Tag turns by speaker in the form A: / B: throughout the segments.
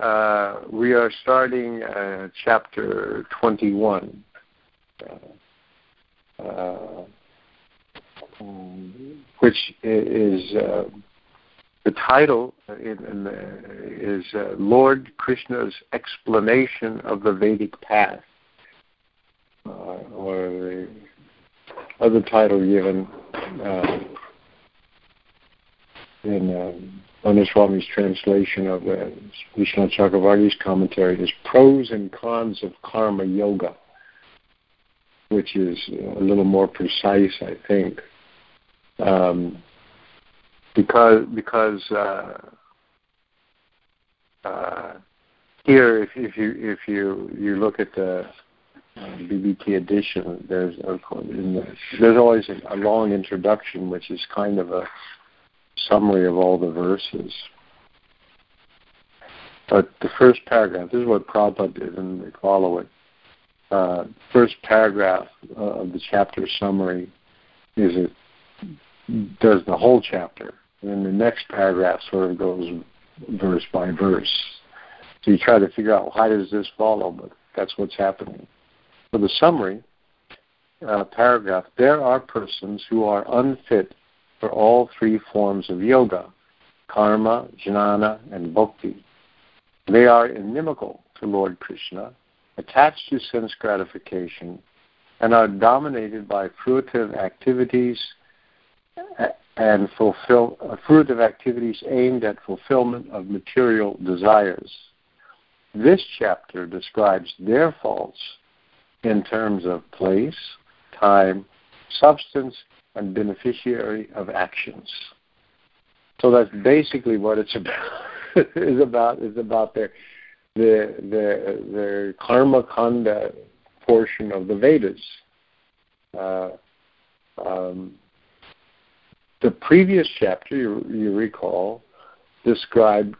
A: uh, we are starting uh, chapter 21. Uh, uh which is uh, the title in, in the, is uh, Lord Krishna's explanation of the Vedic path, or the other title given in um, Bhanuswami's translation of uh, Vishwanath Chakravarti's commentary is Pros and Cons of Karma Yoga, which is a little more precise, I think, um, because because uh, uh, here, if, if you if you you look at the uh, BBT edition, there's a, the, there's always a, a long introduction, which is kind of a summary of all the verses. But the first paragraph, this is what Prabhupada did, and they follow it. Uh, first paragraph uh, of the chapter summary is it does the whole chapter, and then the next paragraph sort of goes verse by verse. So you try to figure out how does this follow, but that's what's happening. For the summary uh, paragraph, there are persons who are unfit for all three forms of yoga karma, jnana, and bhakti. They are inimical to Lord Krishna, attached to sense gratification, and are dominated by fruitive activities and fulfill uh, fruitive activities aimed at fulfillment of material desires. This chapter describes their faults in terms of place, time, substance, and beneficiary of actions. So that's basically what it's about. is about is about their the the the karma kanda portion of the Vedas. Uh, um, the previous chapter, you, you recall, described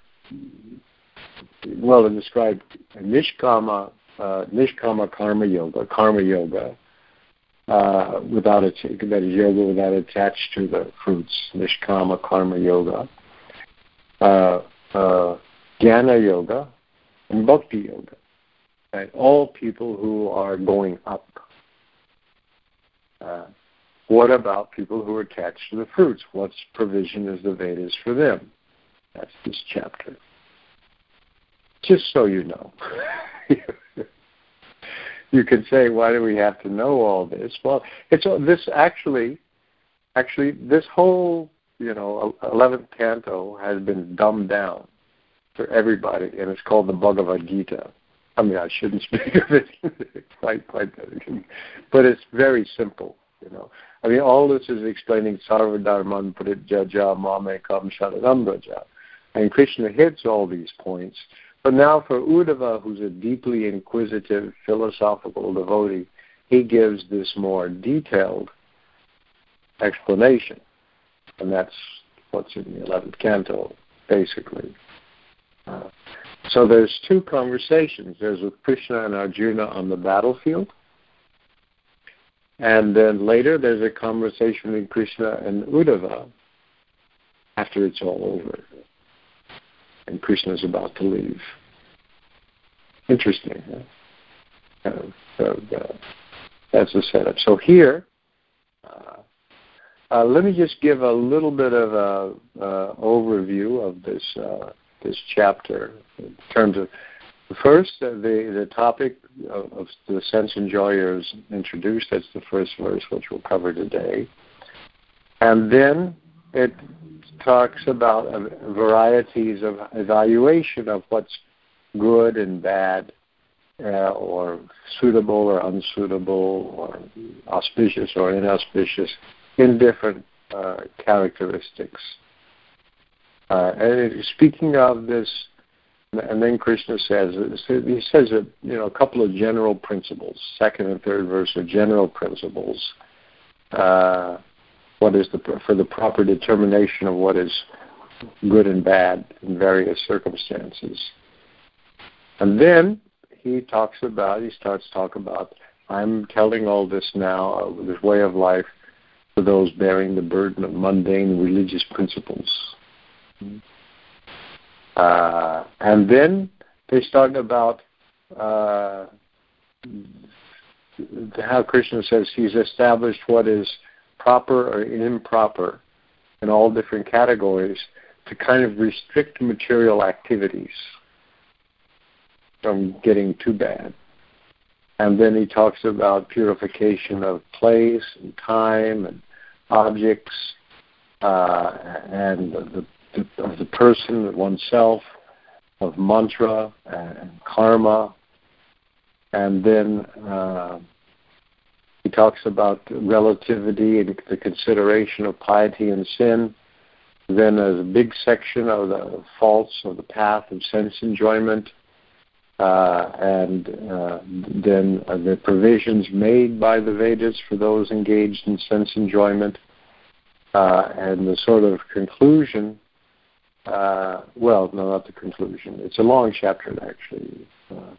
A: well, it described nishkama uh, nishkama karma yoga, karma yoga, uh, without a, that is yoga without attached to the fruits, nishkama karma yoga, uh, uh, jnana yoga, and bhakti yoga. Right? All people who are going up. Uh, what about people who are attached to the fruits? What provision is the Vedas for them? That's this chapter. Just so you know. you could say, why do we have to know all this? Well, it's this actually, actually, this whole you know eleventh canto has been dumbed down for everybody, and it's called the Bhagavad Gita. I mean, I shouldn't speak of it quite, quite, but it's very simple. You know, I mean, all this is explaining Sarvadharman Prityaja Mamekam Sharanam Braja. And Krishna hits all these points but now for Uddhava, who's a deeply inquisitive philosophical devotee, he gives this more detailed explanation. And that's what's in the 11th canto, basically. Uh, so there's two conversations. There's with Krishna and Arjuna on the battlefield. And then later there's a conversation with Krishna and Uddhava after it's all over and Krishna is about to leave. Interesting. Huh? Uh, so uh, that's the setup. So here, uh, uh, let me just give a little bit of a uh, overview of this uh, this chapter in terms of first the the topic of, of the sense enjoyers introduced. That's the first verse, which we'll cover today, and then it talks about varieties of evaluation of what's good and bad, uh, or suitable or unsuitable, or auspicious or inauspicious, in different uh, characteristics. Uh, and speaking of this, and then Krishna says, he says that you know a couple of general principles. Second and third verse are general principles. Uh, what is the for the proper determination of what is good and bad in various circumstances. And then he talks about he starts talk about I'm telling all this now uh, this way of life for those bearing the burden of mundane religious principles. Uh, and then they start about uh, how Krishna says he's established what is proper or improper in all different categories to kind of restrict material activities from getting too bad. And then he talks about purification of place and time and objects uh, and the, the, of the person, oneself, of mantra and karma. And then uh, he talks about relativity and the consideration of piety and sin. Then a big section of the faults of the path of sense enjoyment uh, and uh, then uh, the provisions made by the Vedas for those engaged in sense enjoyment, uh, and the sort of conclusion. Uh, well, no, not the conclusion. It's a long chapter actually. Uh,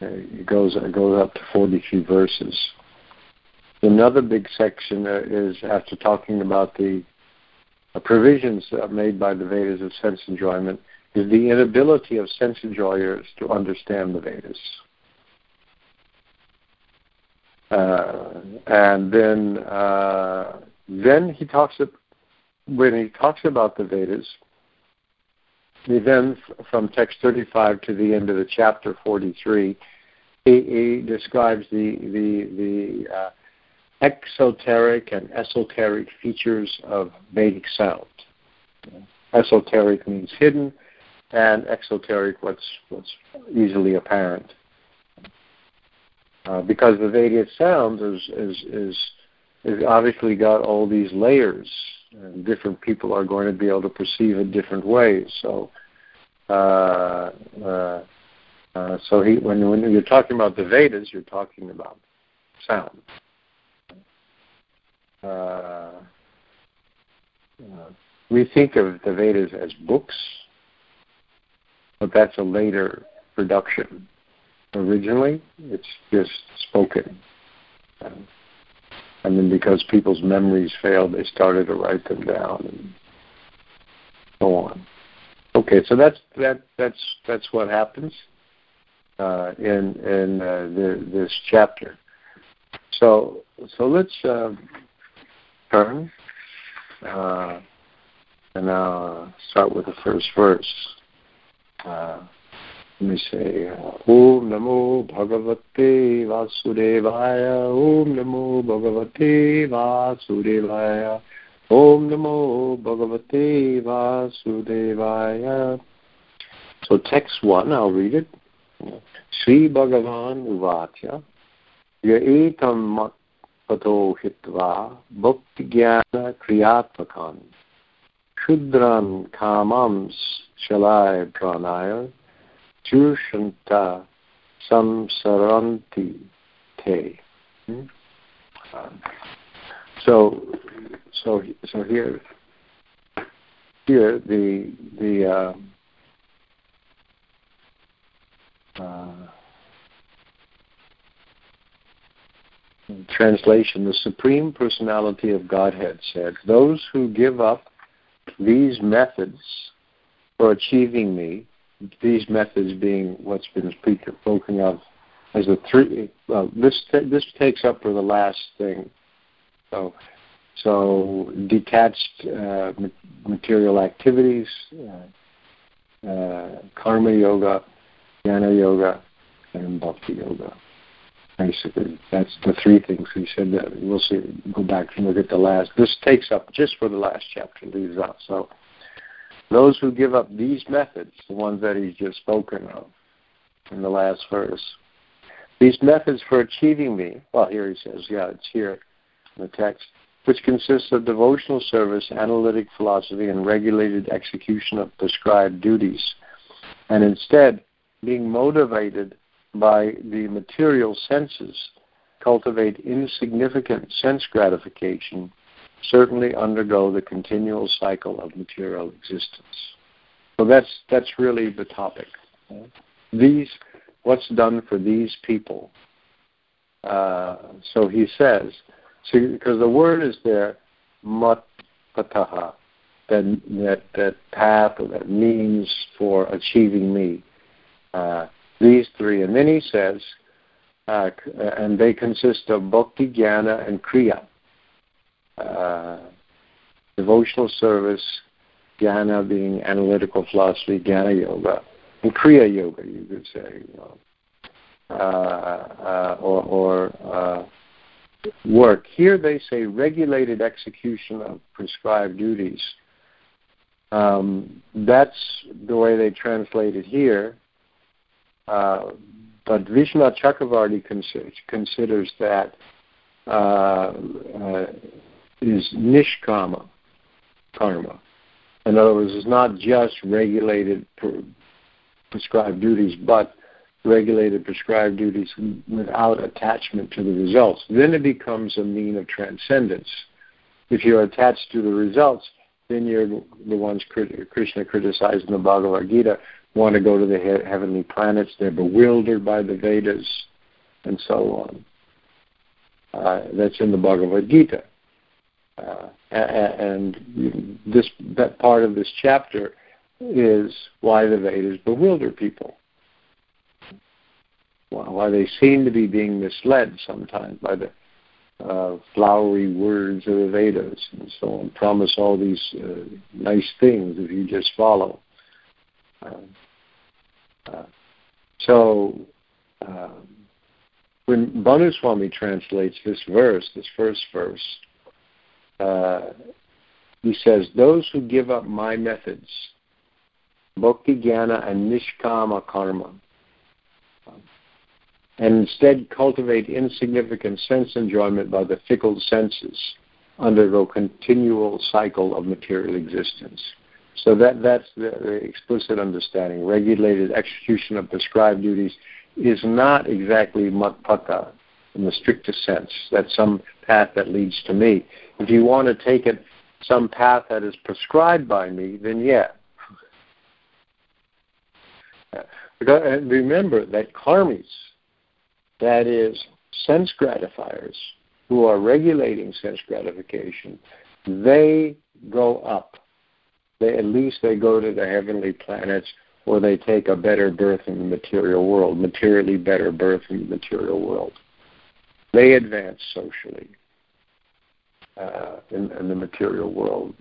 A: it goes it goes up to 43 verses. Another big section is after talking about the provisions made by the Vedas of sense enjoyment is the inability of sense enjoyers to understand the Vedas. Uh, and then uh, then he talks when he talks about the Vedas, he then from text 35 to the end of the chapter 43, he, he describes the the the uh, exoteric and esoteric features of Vedic sound. Esoteric means hidden, and exoteric what's what's easily apparent. Uh, because the Vedic sound is, is is is obviously got all these layers, and different people are going to be able to perceive it different ways. So, uh, uh, uh, so he, when when you're talking about the Vedas, you're talking about sound. Uh, uh, we think of the Vedas as books, but that's a later production. Originally, it's just spoken. Um, and then because people's memories failed, they started to write them down and so on. Okay, so that's that that's that's what happens uh, in in uh, the, this chapter. So so let's uh, turn uh, and now start with the first verse. Uh, let me say, Om Namo Bhagavate Vasudevaya, Om Namo Bhagavate Vasudevaya, Om Namo Bhagavate Vasudevaya. So text one, I'll read it. Sri Bhagavan Uvacha, Yaetam Bhakti Jnana Kriyatmakan, Shudran Kamams Shalai Pranaya, Jushanta Samsaranti Te. Hmm? Um, so, so, so here, here the the uh, uh, translation: the Supreme Personality of Godhead said, "Those who give up these methods for achieving me, these methods being what's been spoken of as the three. Well, this this takes up for the last thing. So, so detached uh, material activities, uh, uh, karma yoga, jnana yoga, and bhakti yoga. Basically, that's the three things he said. That we'll see. Go back and look at the last. This takes up just for the last chapter. Leaves out so. Those who give up these methods, the ones that he's just spoken of in the last verse, these methods for achieving me, well, here he says, yeah, it's here in the text, which consists of devotional service, analytic philosophy, and regulated execution of prescribed duties, and instead being motivated by the material senses, cultivate insignificant sense gratification certainly undergo the continual cycle of material existence. So that's that's really the topic. These, what's done for these people. Uh, so he says, because the word is there, mat pataha, that that that path or that means for achieving me. And then he says, uh, and they consist of bhakti, jnana, and kriya. Uh, devotional service, jnana being analytical philosophy, jnana yoga, and kriya yoga, you could say, you know, uh, uh, or, or uh, work. Here they say regulated execution of prescribed duties. Um, that's the way they translate it here. Uh, but Vishwanath Chakravarti considers that uh, uh, is nishkama karma. In other words, it's not just regulated prescribed duties, but regulated prescribed duties without attachment to the results. Then it becomes a mean of transcendence. If you're attached to the results, then you're the ones Krishna criticized in the Bhagavad Gita want to go to the he- heavenly planets. They're bewildered by the Vedas and so on. Uh, that's in the Bhagavad Gita. Uh, and this that part of this chapter is why the Vedas bewilder people. Why they seem to be being misled sometimes by the uh, flowery words of the Vedas and so on. Promise all these uh, nice things if you just follow. Uh, uh so um, when Bhanuswami translates this verse, this first verse, uh, he says, Those who give up my methods, bhakti jnana and nishkama karma, and instead cultivate insignificant sense enjoyment by the fickle senses, undergo continual cycle of material existence. So that, that's the, the explicit understanding. Regulated execution of prescribed duties is not exactly matpata in the strictest sense. That's some path that leads to me. If you want to take it some path that is prescribed by me, then yeah. And remember that karmis, that is, sense gratifiers who are regulating sense gratification, they go up. They at least they go to the heavenly planets or they take a better birth in the material world, materially better birth in the material world. They advance socially uh, in, in the material world.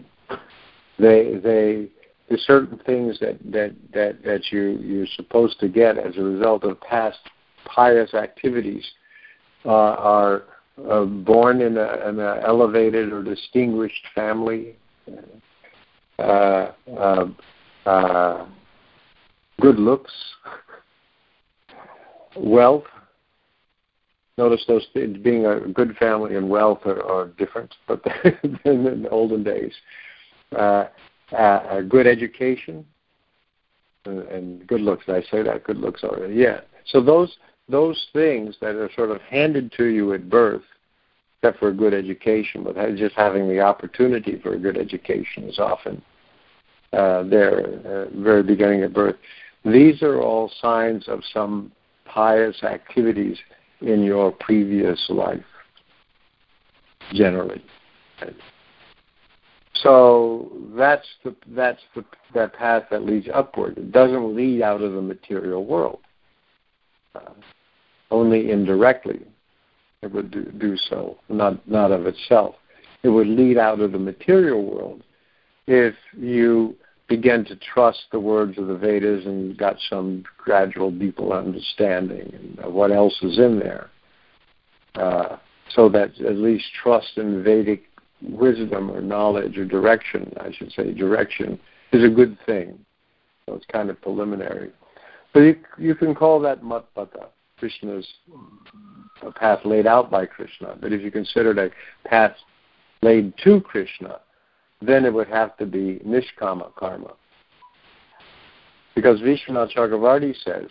A: They they there's certain things that that that that you you're supposed to get as a result of past pious activities uh, are uh, born in an elevated or distinguished family, good looks, wealth. Notice those things, being a good family and wealth are, are different, but than in the olden days. Uh, uh, good education and, and good looks. Did I say that? Good looks already. Yeah. So those those things that are sort of handed to you at birth, except for a good education, but just having the opportunity for a good education is often uh, there, uh, very beginning of birth. These are all signs of some pious activities in your previous life, generally. So that's the that's the that path that leads upward. It doesn't lead out of the material world. Uh, only indirectly it would do, do so, not not of itself. It would lead out of the material world if you begin to trust the words of the Vedas and got some gradual, deeper understanding of what else is in there. Uh, so that at least trust in Vedic wisdom or knowledge or direction, I should say, direction, is a good thing. So it's kind of preliminary. But you, you can call that matpata, Krishna's a path laid out by Krishna. But if you considered a path laid to Krishna, then it would have to be nishkama karma. Because Vishwanath Chakravarti says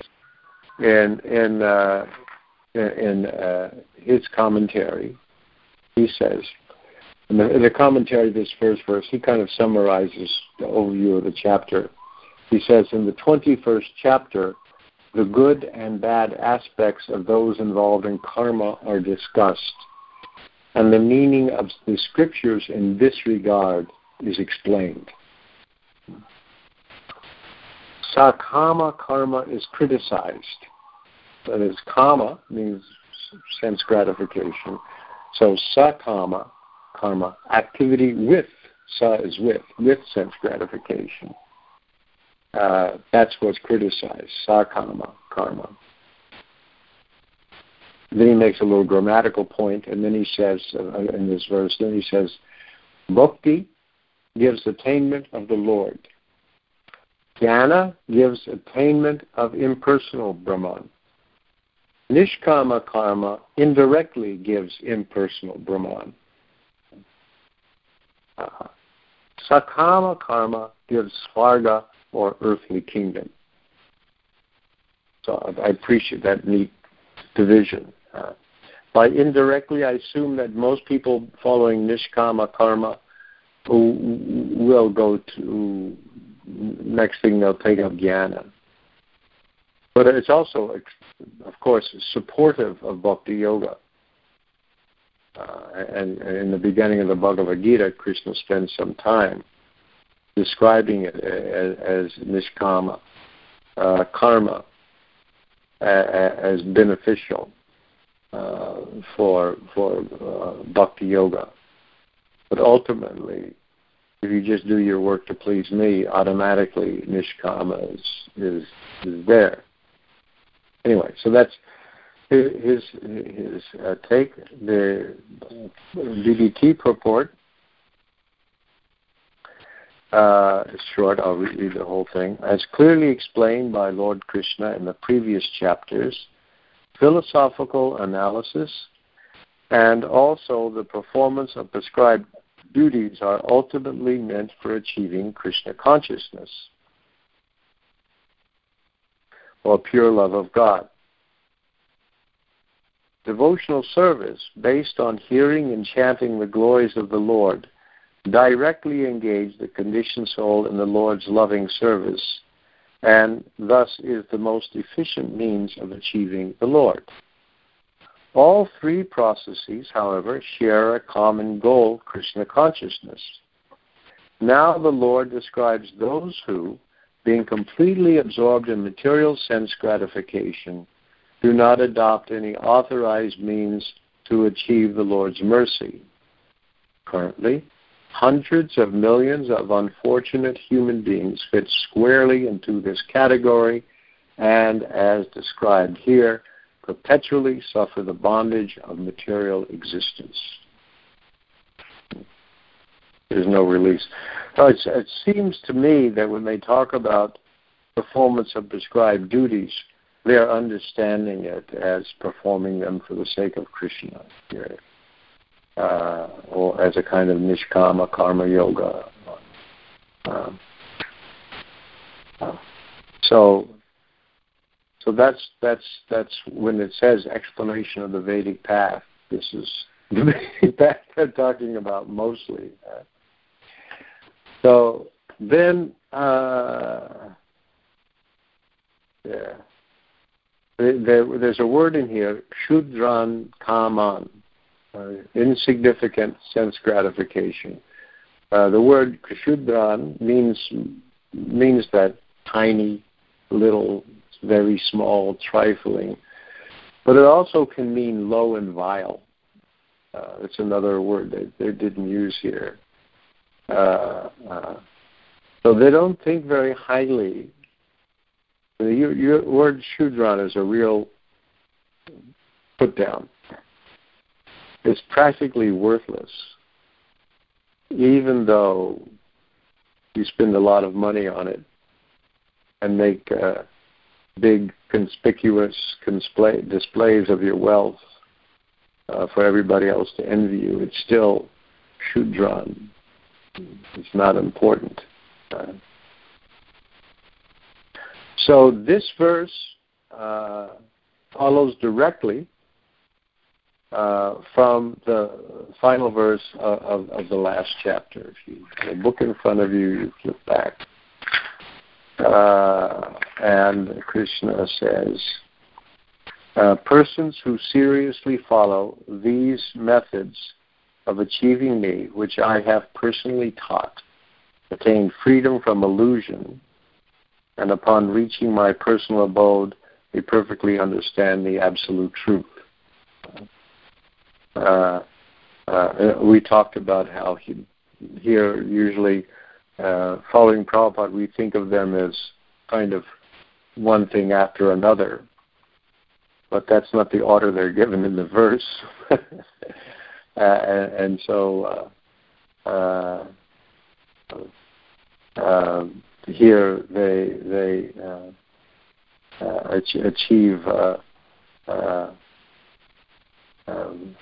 A: in in uh, in uh, his commentary, he says in the, in the commentary of this first verse, he kind of summarizes the overview of the chapter. He says in the 21st chapter, the good and bad aspects of those involved in karma are discussed, and the meaning of the scriptures in this regard is explained. Sakama karma is criticized, that is kama means sense gratification. So sakama, karma, activity with, sa is with, with sense gratification. Uh, that's what's criticized, sakama, karma. Then he makes a little grammatical point, and then he says, uh, in this verse, then he says, Bhakti gives attainment of the Lord. Jnana gives attainment of impersonal Brahman. Nishkama karma indirectly gives impersonal Brahman. Uh, sakama karma gives svarga or earthly kingdom. So I appreciate that neat division. Uh, by indirectly, I assume that most people following nishkama karma will go to next thing they'll take up jnana. But it's also, of course, supportive of bhakti yoga. Uh, and, and, in the beginning of the Bhagavad Gita, Krishna spends some time describing it as, as nishkama uh, karma, as beneficial uh, for for uh, bhakti yoga. But ultimately, if you just do your work to please me, automatically nishkama is is, is there. Anyway, so that's his his uh, take. The BBT purport uh, short. I'll read the whole thing. As clearly explained by Lord Krishna in the previous chapters, philosophical analysis and also the performance of prescribed duties are ultimately meant for achieving Krishna consciousness or pure love of God. Devotional service based on hearing and chanting the glories of the Lord directly engage the conditioned soul in the Lord's loving service and thus is the most efficient means of achieving the Lord. All three processes, however, share a common goal Krishna consciousness. Now the Lord describes those who, being completely absorbed in material sense gratification, do not adopt any authorized means to achieve the Lord's mercy. Currently, hundreds of millions of unfortunate human beings fit squarely into this category and, as described here, perpetually suffer the bondage of material existence. There's no release. Uh, it seems to me that when they talk about performance of prescribed duties, they're understanding it as performing them for the sake of Krishna, uh, or as a kind of nishkama karma yoga. Um, uh, so so that's that's that's when it says explanation of the Vedic path. This is the Vedic path they're talking about mostly. So then, uh, yeah, there, there's a word in here, shudran kaman, uh, insignificant sense gratification. Uh, the word shudran means means that tiny little very small, trifling. But it also can mean low and vile. Uh, it's another word that they didn't use here. Uh, uh, so they don't think very highly. The your, your word shudran is a real put down. It's practically worthless, even though you spend a lot of money on it and make uh, big conspicuous display, displays of your wealth uh, for everybody else to envy you. It's still shudran. It's not important. Uh, so this verse uh, follows directly uh, from the final verse of, of, the last chapter. If you have a book in front of you, you flip back. Uh, and Krishna says, uh, persons who seriously follow these methods of achieving me, which I have personally taught, attain freedom from illusion, and upon reaching my personal abode, they perfectly understand the absolute truth. Uh, uh, we talked about how he, here usually uh, following Prabhupada, we think of them as kind of one thing after another, but that's not the order they're given in the verse. uh, and, and, so uh, uh, uh here they they uh, uh, achieve um,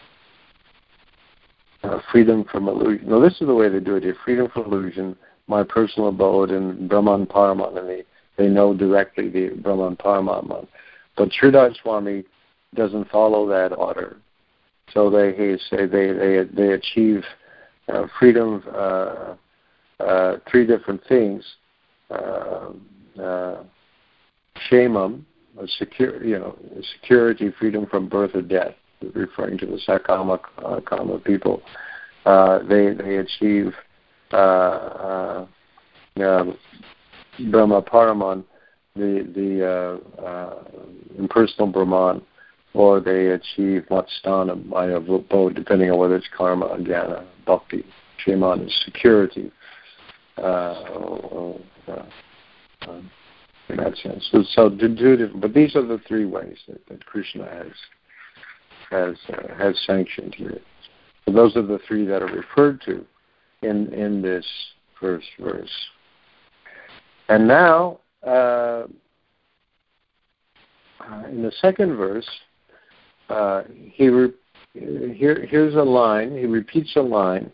A: freedom from illusion. No, this is the way they do it here: freedom from illusion, my personal abode, and Brahman Paraman, and they they know directly the Brahman Paramatman. But Sridhar Swami doesn't follow that order. So they he say they they they achieve uh, freedom uh, uh, three different things. Uh, uh, Shamam, secure, you know, security, freedom from birth or death, referring to the Sakama uh, Kama people. Uh, they they achieve uh, uh, uh, Brahma Paraman, the the uh, impersonal Brahman, or they achieve Matstana, Maya Rupo, depending on whether it's karma, jnana, bhakti. Shaman is security. In that sense. So, so do different, but these are the three ways that, that Krishna has has uh, has sanctioned here. So those are the three that are referred to in in this first verse. And now, uh, in the second verse, uh, he re- here, here's a line. He repeats a line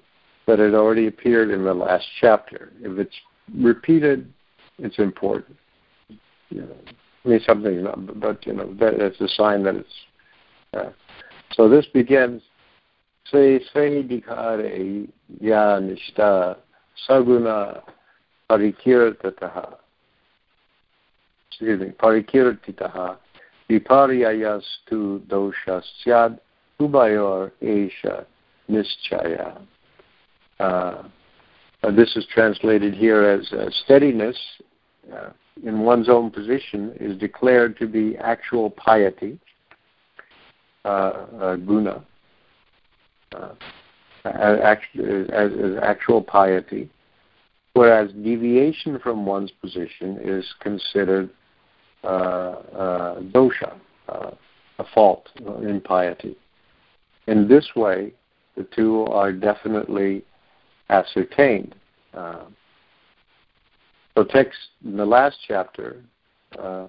A: that had already appeared in the last chapter. If it's repeated, it's important. You know, I mean something, but you know that, that's a sign that it's. Uh, so this begins. Se se dikare ya nishta saguna parikirtataha. Excuse me, parikirtitaha viparyayastu dosha syad ubayor esha nischaya. Uh, uh, this is translated here as uh, steadiness uh, in one's own position is declared to be actual piety, guna, as, as, actual piety, whereas deviation from one's position is considered uh, uh, dosha, uh, a fault, impiety. In this way, the two are definitely ascertained. Uh, so, text in the last chapter, uh,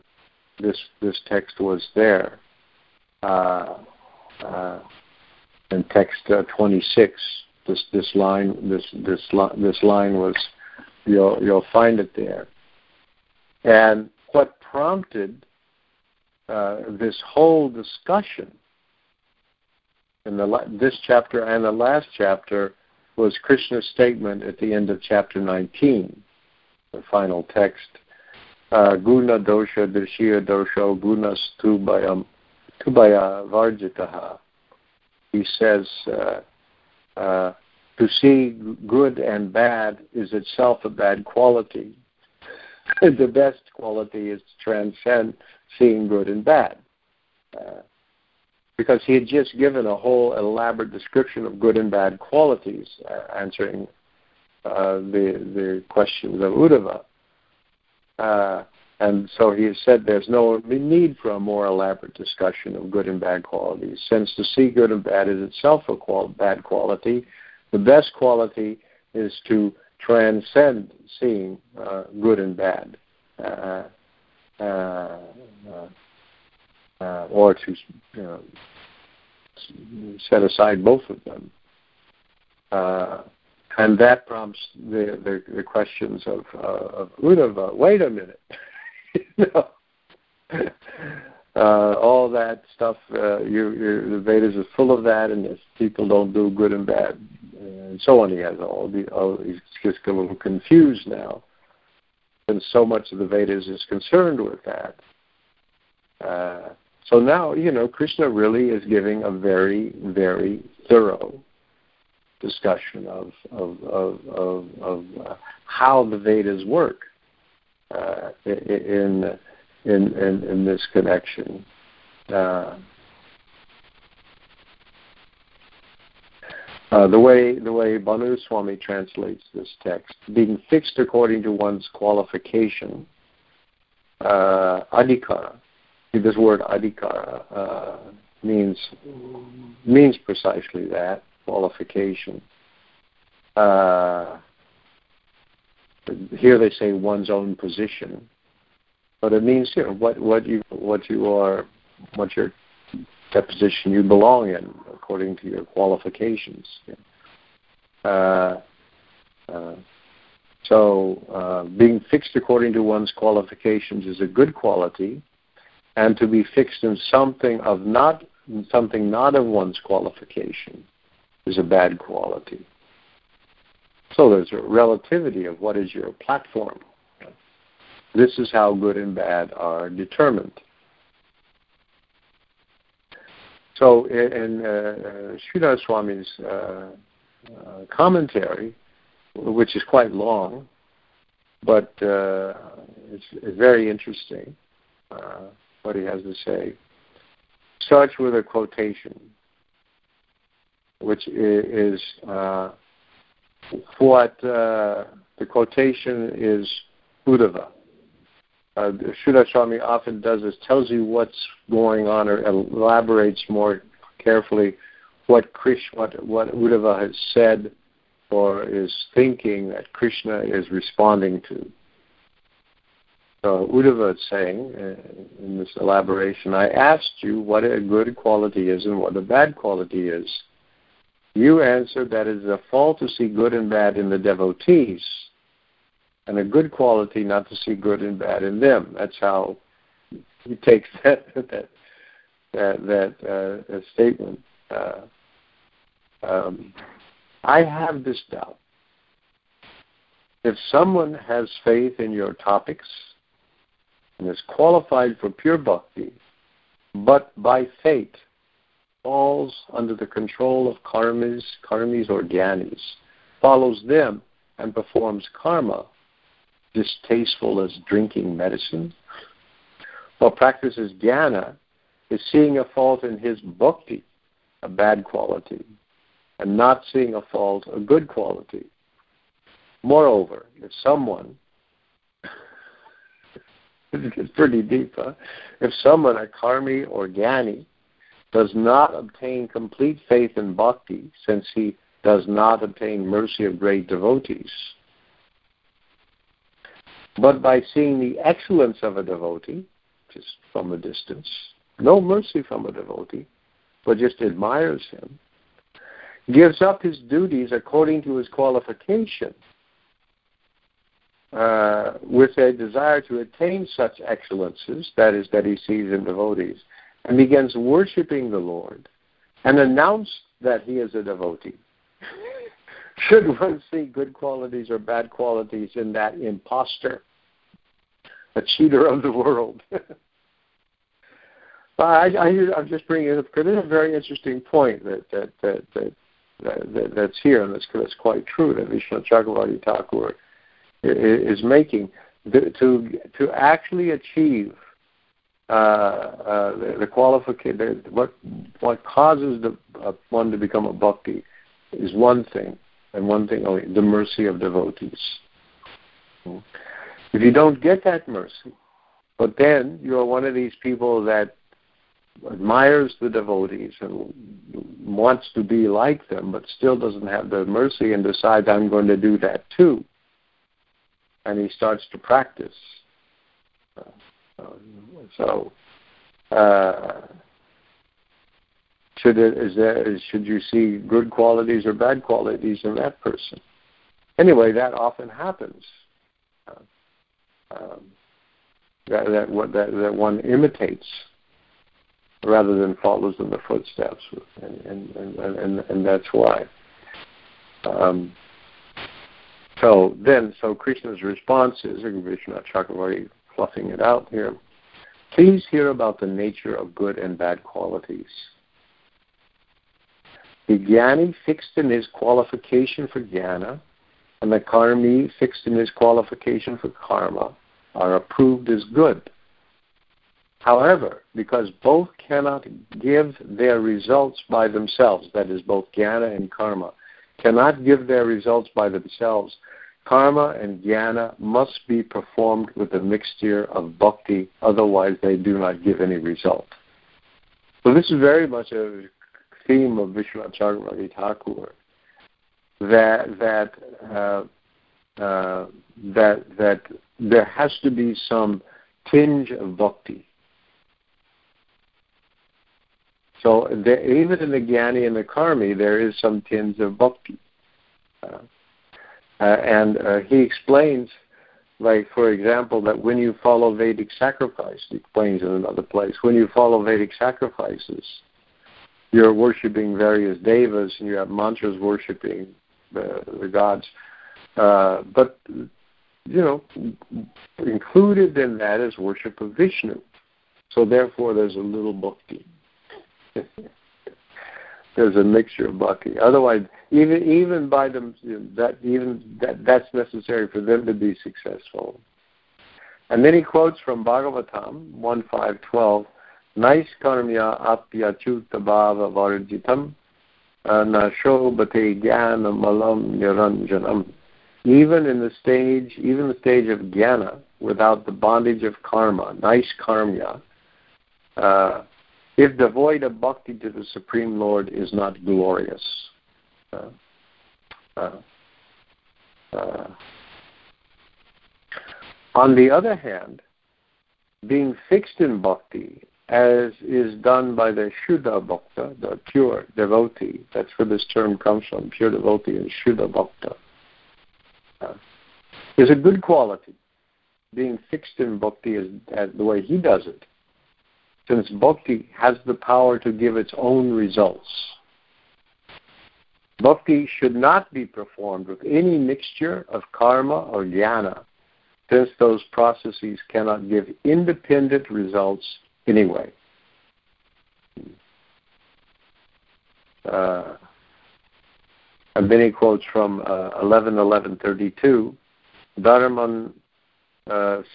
A: this this text was there. Uh, in text 26, this this line this this this line was You'll you'll find it there. And what prompted uh, this whole discussion in the this chapter and the last chapter was Krishna's statement at the end of chapter 19, the final text. Uh, guna dosha drishya dosha gunas tubaya, tubaya varjitaha. He says, uh, uh, to see good and bad is itself a bad quality. the best quality is to transcend seeing good and bad. Uh, because he had just given a whole elaborate description of good and bad qualities, uh, answering uh, the the questions of Uddhava. Uh, and so he said there's no need for a more elaborate discussion of good and bad qualities, since to see good and bad is itself a qual- bad quality, the best quality is to transcend seeing uh, good and bad, uh, uh, uh, or to you know, set aside both of them. Uh, and that prompts the, the, the questions of, uh, of Uddhava. Wait a minute. know, uh, all that stuff. Uh, you, you, the Vedas is full of that, and if people don't do good and bad, and so on. He has all the. All, he's just a little confused now, and so much of the Vedas is concerned with that. Uh, so now, you know, Krishna really is giving a very, very thorough discussion of of of of, of uh, how the Vedas work uh, in in, in, in this connection. Uh, uh, the way the way Bhanu Swami translates this text, being fixed according to one's qualification, uh, adhikara. This word adhikara uh, means means precisely that qualification. Uh, here they say one's own position, but it means know, what what you what you are, what your that position you belong in according to your qualifications. Uh, uh, so uh, being fixed according to one's qualifications is a good quality, and to be fixed in something of not something not of one's qualification is a bad quality. So there's a relativity of what is your platform. This is how good and bad are determined. So in uh, Sridhar Swami's uh, uh, commentary, which is quite long, but uh, it's, it's, very interesting uh, what he has to say, starts with a quotation, which is uh, what uh, the quotation is Uddhava. Uh, Sridhar Swami often does this, tells you what's going on or elaborates more carefully what Krishna, what, what Uddhava has said or is thinking that Krishna is responding to. So Uddhava is saying uh, in this elaboration, I asked you what a good quality is and what a bad quality is. You answered that it is a fault to see good and bad in the devotees, and a good quality not to see good and bad in them. That's how he takes that that that, that uh, statement. Uh, um, I have this doubt. If someone has faith in your topics and is qualified for pure bhakti, but by fate falls under the control of karmis, karmis or gyanis, follows them and performs karma, distasteful as drinking medicine, or practices jnana, is seeing a fault in his bhakti, a bad quality, and not seeing a fault, a good quality. Moreover, if someone it's pretty deep, huh? If someone, a karmi or jnani, does not obtain complete faith in bhakti, since he does not obtain mercy of great devotees. But by seeing the excellence of a devotee, just from a distance, no mercy from a devotee, but just admires him, gives up his duties according to his qualification, uh, with a desire to attain such excellences, that is, that he sees in devotees, and begins worshiping the Lord and announced that he is a devotee. Should one see good qualities or bad qualities in that impostor, a cheater of the world? I, I, am just bringing it up because it's a very interesting point that that that, that, that that's here, and that's, that's quite true that Vishnu Chakravarti Thakur is making to to actually achieve uh, uh, the, the qualification, what what causes the, uh, one to become a bhakti is one thing, and one thing only: the mercy of devotees. If you don't get that mercy, but then you are one of these people that admires the devotees and wants to be like them, but still doesn't have the mercy and decides, I'm going to do that too. And he starts to practice. So, uh, should it, is there, should you see good qualities or bad qualities in that person? Anyway, that often happens. Uh, um, that, that, that, that one imitates rather than follows in the footsteps, and and and and, and that's why. Um, so then, so Krishna's response is, Vishnu Chakravarti fluffing it out here. Please hear about the nature of good and bad qualities. The jnani fixed in his qualification for jnana, and the karmi fixed in his qualification for karma, are approved as good However, because both cannot give their results by themselves, that is, both jnana and karma, cannot give their results by themselves, karma and jnana must be performed with a mixture of bhakti, otherwise they do not give any result. So this is very much a theme of Vishwanath Chakravarti Thakur, that that uh, uh, that that there has to be some tinge of bhakti. So even in the Jnani and the Karmi, there is some tinge of bhakti. Uh, uh, and uh, he explains, like, for example, that when you follow Vedic sacrifice, he explains in another place, when you follow Vedic sacrifices, you're worshiping various devas and you have mantras worshiping the, the gods. Uh, but, you know, included in that is worship of Vishnu. So therefore there's a little bhakti. there's a mixture of bhakti. Otherwise, even even by them, that even that that's necessary for them to be successful. And then he quotes from Bhagavatam one five twelve, Nais karmya apyachuta bhava varjitam nashobate jnana malam niranjanam. Even in the stage, even the stage of jnana, without the bondage of karma, nice karma, uh, if devoid of bhakti to the Supreme Lord is not glorious. Uh, uh, uh. On the other hand, being fixed in bhakti, as is done by the Shuddha Bhakta, the pure devotee, that's where this term comes from, pure devotee and Shuddha Bhakta, uh, is a good quality. Being fixed in bhakti is, the way he does it since bhakti has the power to give its own results. Bhakti should not be performed with any mixture of karma or jnana, since those processes cannot give independent results anyway. Uh, then quotes from uh, 11.11.32, Dharman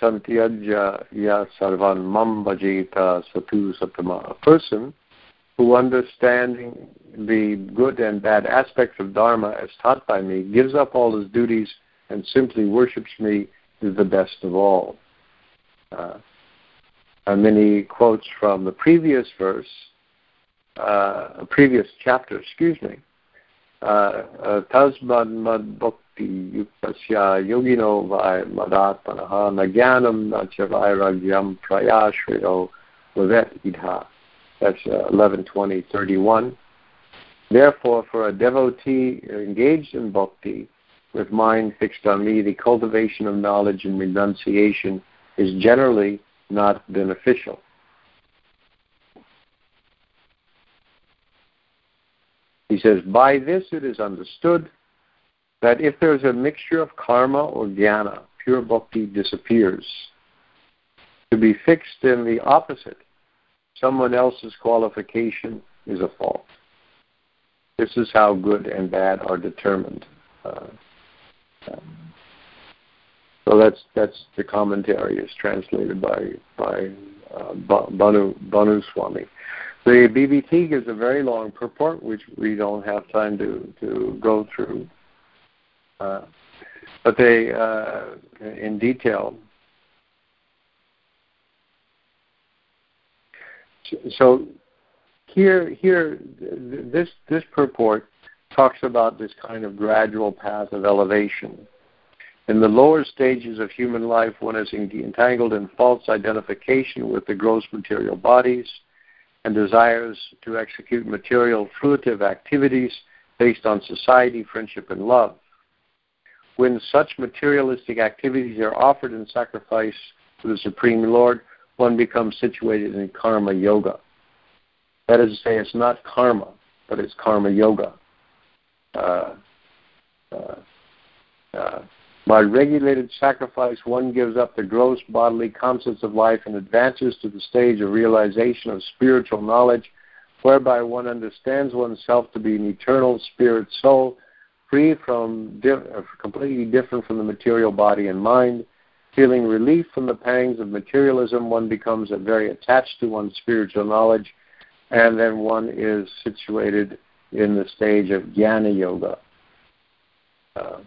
A: santyajya ya sarvan mam bhajita satu satama. A person who understanding the good and bad aspects of Dharma as taught by me, gives up all his duties and simply worships me is the best of all. Uh, he quotes from the previous verse, uh, a previous chapter, excuse me. Uh, uh, Tasmad mad bhakti yuktasya yogino vai madatmanaha nagyanam nacha vairagyam prayashriyo vavet idha. That's uh, 11.20.31. Therefore, for a devotee engaged in bhakti, with mind fixed on me, the cultivation of knowledge and renunciation is generally not beneficial. He says, By this it is understood that if there is a mixture of karma or jnana, pure bhakti disappears. To be fixed in the opposite, someone else's qualification is a fault. This is how good and bad are determined. Uh, so that's that's the commentary is translated by by uh, Bhanu Bhanu Swami. The BBT gives a very long purport, which we don't have time to to go through. Uh, but they, uh, in detail. So here, here, this this purport talks about this kind of gradual path of elevation. In the lower stages of human life, one is entangled in false identification with the gross material bodies and desires to execute material fruitive activities based on society, friendship, and love when such materialistic activities are offered in sacrifice to the Supreme Lord, one becomes situated in karma yoga. That is to say, it's not karma, but it's karma yoga. Uh, uh, uh, by regulated sacrifice, one gives up the gross bodily concepts of life and advances to the stage of realization of spiritual knowledge, whereby one understands oneself to be an eternal spirit soul free from, uh, completely different from the material body and mind, Feeling relief from the pangs of materialism, one becomes very attached to one's spiritual knowledge, and then one is situated in the stage of jnana yoga. Uh,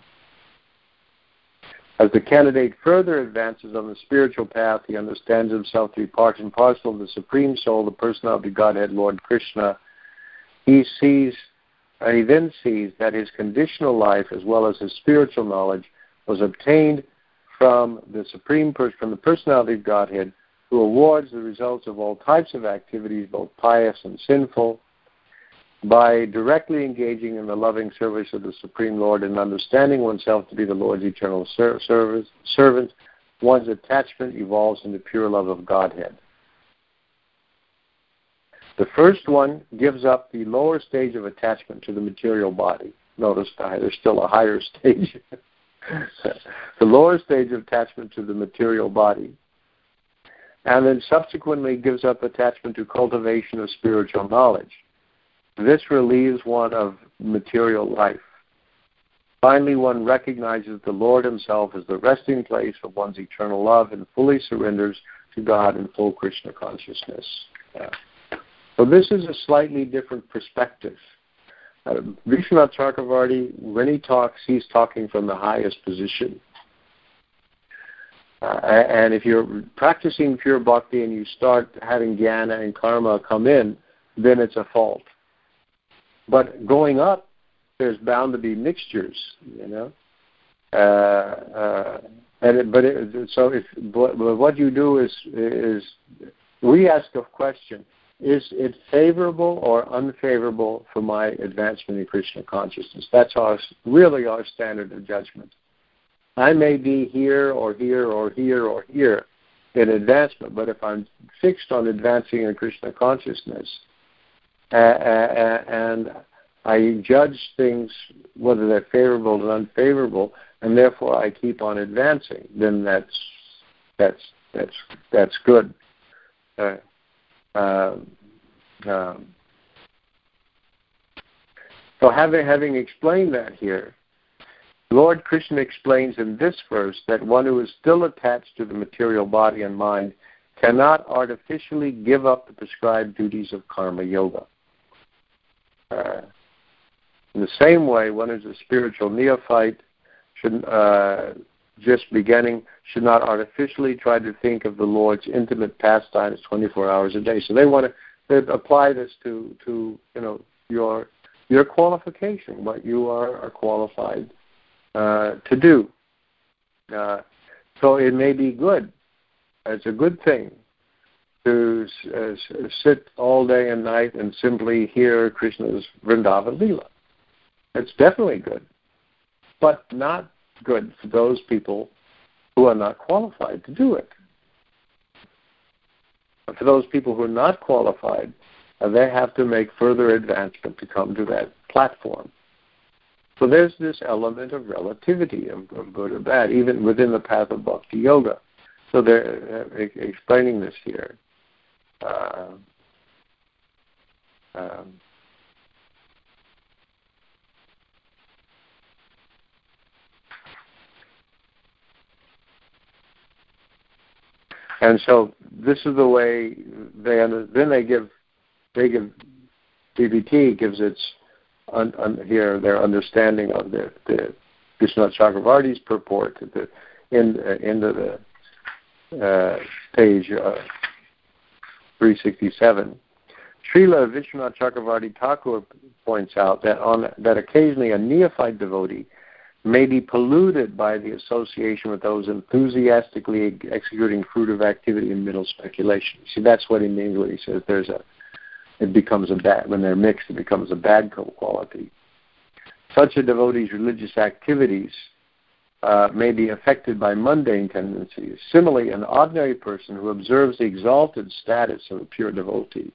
A: as the candidate further advances on the spiritual path, he understands himself to be part and parcel of the Supreme Soul, the personality of Godhead, Lord Krishna. He sees, uh, he then sees that his conditional life, as well as his spiritual knowledge, was obtained from the Supreme Person, from the personality of Godhead, who awards the results of all types of activities, both pious and sinful, by directly engaging in the loving service of the Supreme Lord and understanding oneself to be the Lord's eternal ser- service, servant, one's attachment evolves into pure love of Godhead. The first one gives up the lower stage of attachment to the material body. Notice there's still a higher stage. the lower stage of attachment to the material body. And then subsequently gives up attachment to cultivation of spiritual knowledge. This relieves one of material life. Finally, one recognizes the Lord Himself as the resting place of one's eternal love and fully surrenders to God in full Krishna consciousness. Yeah. So, this is a slightly different perspective. Uh, Vishwanath Chakravarti, when he talks, he's talking from the highest position. Uh, and if you're practicing pure bhakti and you start having jnana and karma come in, then it's a fault. But going up, there's bound to be mixtures, you know. Uh, uh, and it, but it, so if but what you do is is we ask a question: Is it favorable or unfavorable for my advancement in Krishna consciousness? That's our really our standard of judgment. I may be here or here or here or here in advancement, but if I'm fixed on advancing in Krishna consciousness, and I judge things whether they're favorable or unfavorable, and therefore I keep on advancing. Then that's that's that's that's good. Uh, uh, so having having explained that here, Lord Krishna explains in this verse that one who is still attached to the material body and mind cannot artificially give up the prescribed duties of karma yoga. Uh, in the same way, one who's a spiritual neophyte should uh, just beginning should not artificially try to think of the Lord's intimate pastimes 24 hours a day. So they want to apply this to to you know your your qualification, what you are, are qualified uh, to do. Uh, so it may be good. It's a good thing to uh, sit all day and night and simply hear Krishna's Vrindavan Leela. It's definitely good, but not good for those people who are not qualified to do it. But for those people who are not qualified, uh, they have to make further advancement to come to that platform. So there's this element of relativity of, of good or bad, even within the path of bhakti yoga. So they're uh, explaining this here. Uh, um, and so this is the way they then they give they give BBT gives its un, un, here their understanding of the the Chakravarti's purport at the end uh, of the uh, page uh, 367. Srila Vishwanath Chakravarti Thakur points out that on that occasionally a neophyte devotee may be polluted by the association with those enthusiastically executing fruitive activity and mental speculation. See, that's what he means when he says there's a, it becomes a bad, when they're mixed, it becomes a bad quality. Such a devotee's religious activities uh, may be affected by mundane tendencies. Similarly, an ordinary person who observes the exalted status of a pure devotee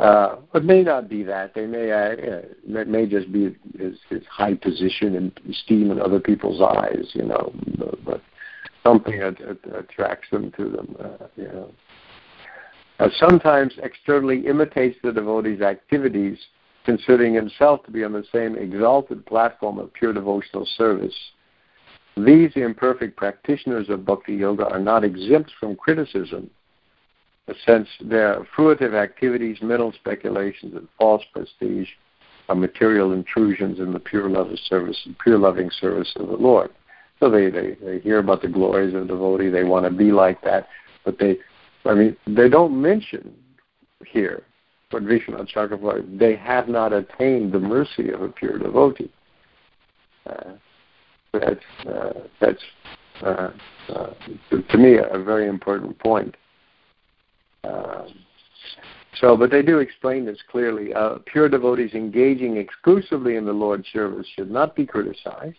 A: uh, it may not be that. They may uh, it may just be his, his high position and esteem in other people's eyes, you know. But, something that, attracts them to them, uh, you know. Uh, sometimes externally imitates the devotee's activities, considering himself to be on the same exalted platform of pure devotional service. These imperfect practitioners of bhakti yoga are not exempt from criticism, since their fruitive activities, mental speculations, and false prestige are material intrusions in the pure love of service, pure loving service of the Lord. So they, they, they hear about the glories of the devotee, they want to be like that, but they, I mean, they don't mention here what Vishwanath Chakravarti, they have not attained the mercy of a pure devotee. Uh, that's uh, that's uh, uh to me a very important point. Uh, so, but they do explain this clearly. Uh, pure devotees engaging exclusively in the Lord's service should not be criticized,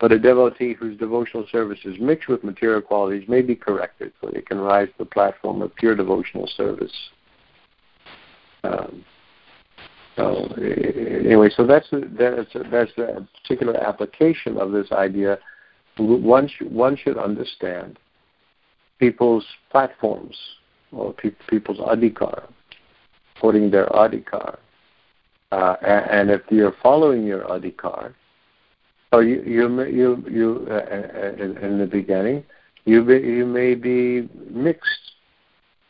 A: but a devotee whose devotional service is mixed with material qualities may be corrected so they can rise to the platform of pure devotional service. Um, so anyway, so that's that's that's a particular application of this idea. One one should understand people's platforms or pe- people's adhikar, putting their adhikar. Uh, and, and, if you're following your adhikar, so you you you you uh, uh, in, in, the beginning, you be, you may be mixed.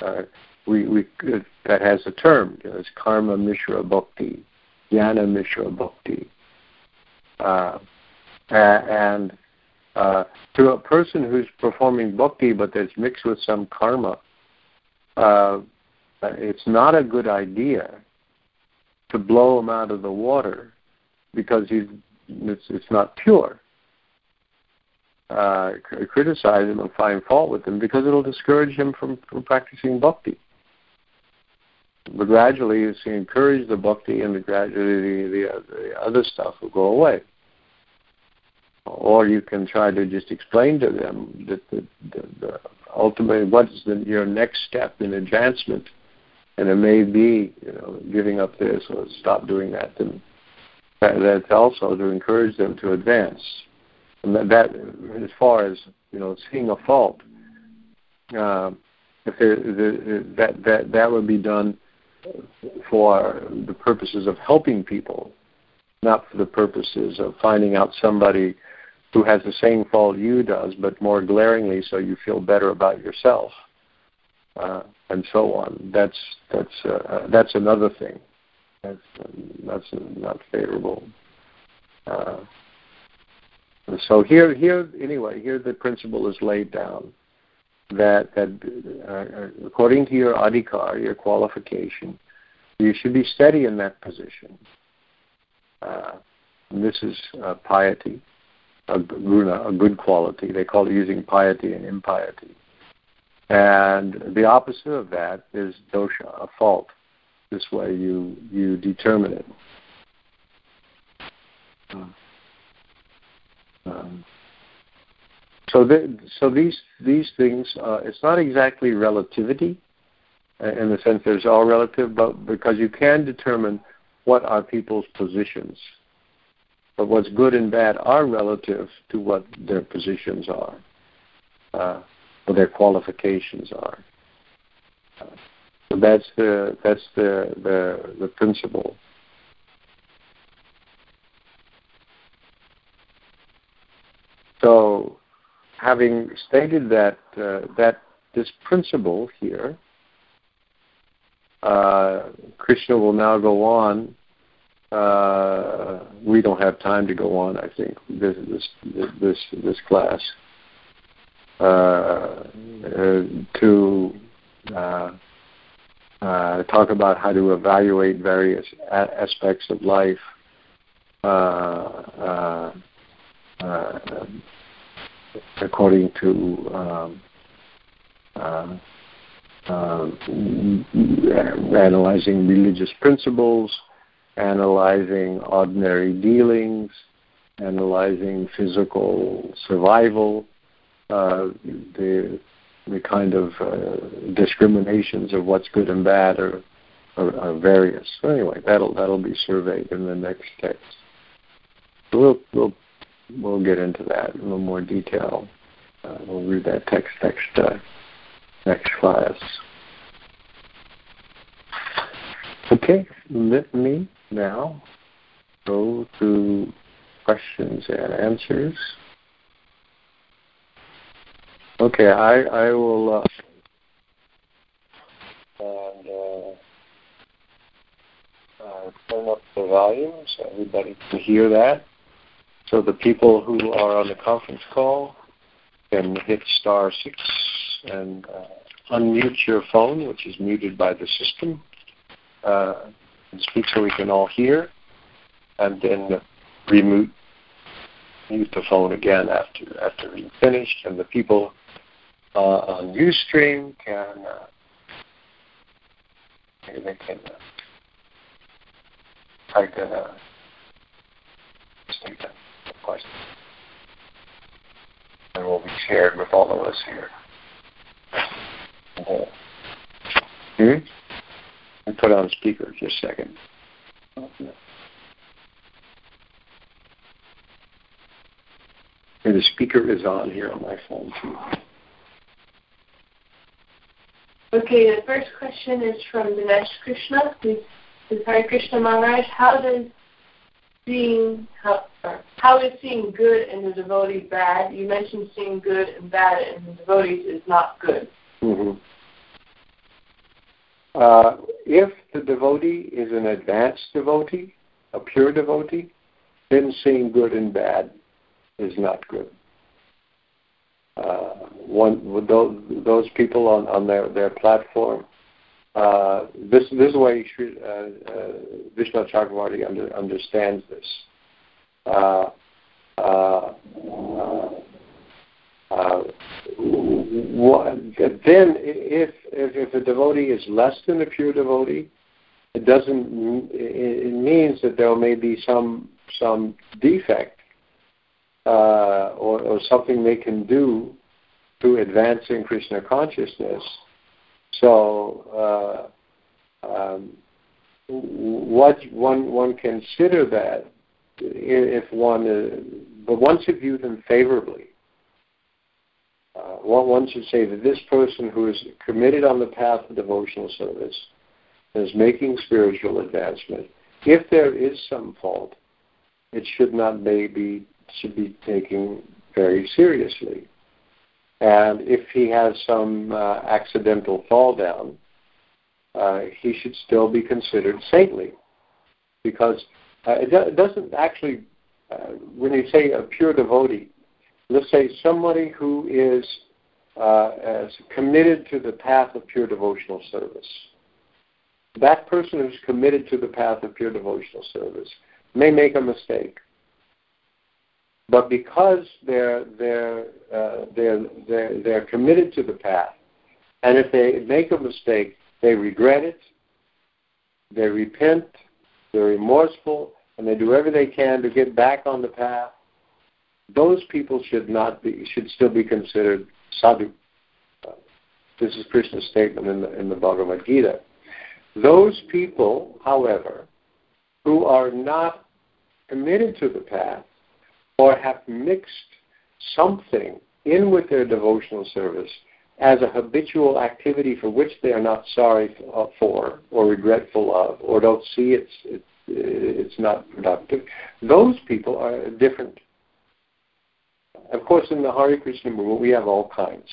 A: Uh, we we uh, that has a term. You know, it's karma mishra bhakti, jnana mishra bhakti, uh, and to a person who's performing bhakti but that's mixed with some karma, uh, it's not a good idea to blow him out of the water because he's it's, it's not pure. Uh, criticize him and find fault with him because it'll discourage him from, from practicing bhakti. But gradually, you encourage the bhakti, and the gradually the, the, the other stuff will go away. Or you can try to just explain to them that the, the, the ultimately what is the, your next step in advancement, and it may be you know giving up this or stop doing that. And that's also to encourage them to advance. And that, that as far as you know, seeing a fault, uh, if the, that that that would be done for the purposes of helping people, not for the purposes of finding out somebody who has the same fault you does, but more glaringly, so you feel better about yourself, uh, and so on. That's that's uh, that's another thing. That's that's not favorable. Uh, so here here anyway here the principle is laid down that that uh, according to your adhikar, your qualification, you should be steady in that position. Uh, this is uh, piety a guna, a good quality. They call it using piety and impiety. And the opposite of that is dosha, a fault. This way you you determine it. Um, so the, so these these things uh, it's not exactly relativity in the sense that it's all relative, but because you can determine what are people's positions but what's good and bad are relative to what their positions are, uh, or their qualifications are. So that's the that's the the, the principle. So, having stated that uh, that this principle here, uh, Krishna will now go on uh, we don't have time to go on. I think this this this this class uh, uh, to uh, uh, talk about how to evaluate various a- aspects of life. According to um, analyzing religious principles, analyzing ordinary dealings, analyzing physical survival, uh, the the kind of uh, discriminations of what's good and bad are, are, are, various. So anyway, that'll that'll be surveyed in the next text. We'll we'll we'll get into that in a little more detail. Uh, we'll read that text next uh, next class. Okay, let me now go to questions and answers. Okay, I I will. Uh, and uh, uh, turn up the volume so everybody can hear that. So the people who are on the conference call can hit star six and uh, unmute your phone, which is muted by the system, uh, and speak so we can all hear, and then remute mute the phone again after after we finished. And the people uh, on UStream can uh, they can uh, type in a statement, course, and will be shared with all of us here. Uh, hmm? And put on speaker just a second. And the speaker is on here on my phone too.
B: Okay, the first question is from Dinesh Krishna. Who says, Hare Krishna Maharaj, how does seeing how, how is seeing good in the devotee bad? You mentioned seeing good and bad in the devotees is not good.
A: Mm-hmm. Uh, if the devotee is an advanced devotee, a pure devotee, then seeing good and bad is not good. Uh, one those, those people on, on their, their platform. Uh, this this way uh, uh, Vishnu Chakravarti under, understands this. Uh, uh, uh, then, if, if if a devotee is less than a pure devotee, it doesn't. It means that there may be some some defect or, or something they can do to advancing Krishna consciousness. So, uh, um, what one one consider that if one, uh, but one should view them favorably. Uh, one, one should say that this person who is committed on the path of devotional service is making spiritual advancement. If there is some fault, it should not maybe should be taken very seriously. And if he has some uh, accidental fall down, uh, he should still be considered saintly. Because uh, it, do- it, doesn't actually, uh, when you say a pure devotee, let's say somebody who is uh, as committed to the path of pure devotional service. That person who's committed to the path of pure devotional service may make a mistake but because they're they're uh, they're they're they're committed to the path, and if they make a mistake, they regret it, they repent, they're remorseful, and they do everything they can to get back on the path. Those people should not be should still be considered sadhu. This is Krishna's statement in the in the Bhagavad Gita. Those people, however, who are not committed to the path or have mixed something in with their devotional service as a habitual activity for which they are not sorry for or regretful of or don't see it's it's, it's not productive, those people are different. Of course, in the Hare Krishna movement, we have all kinds.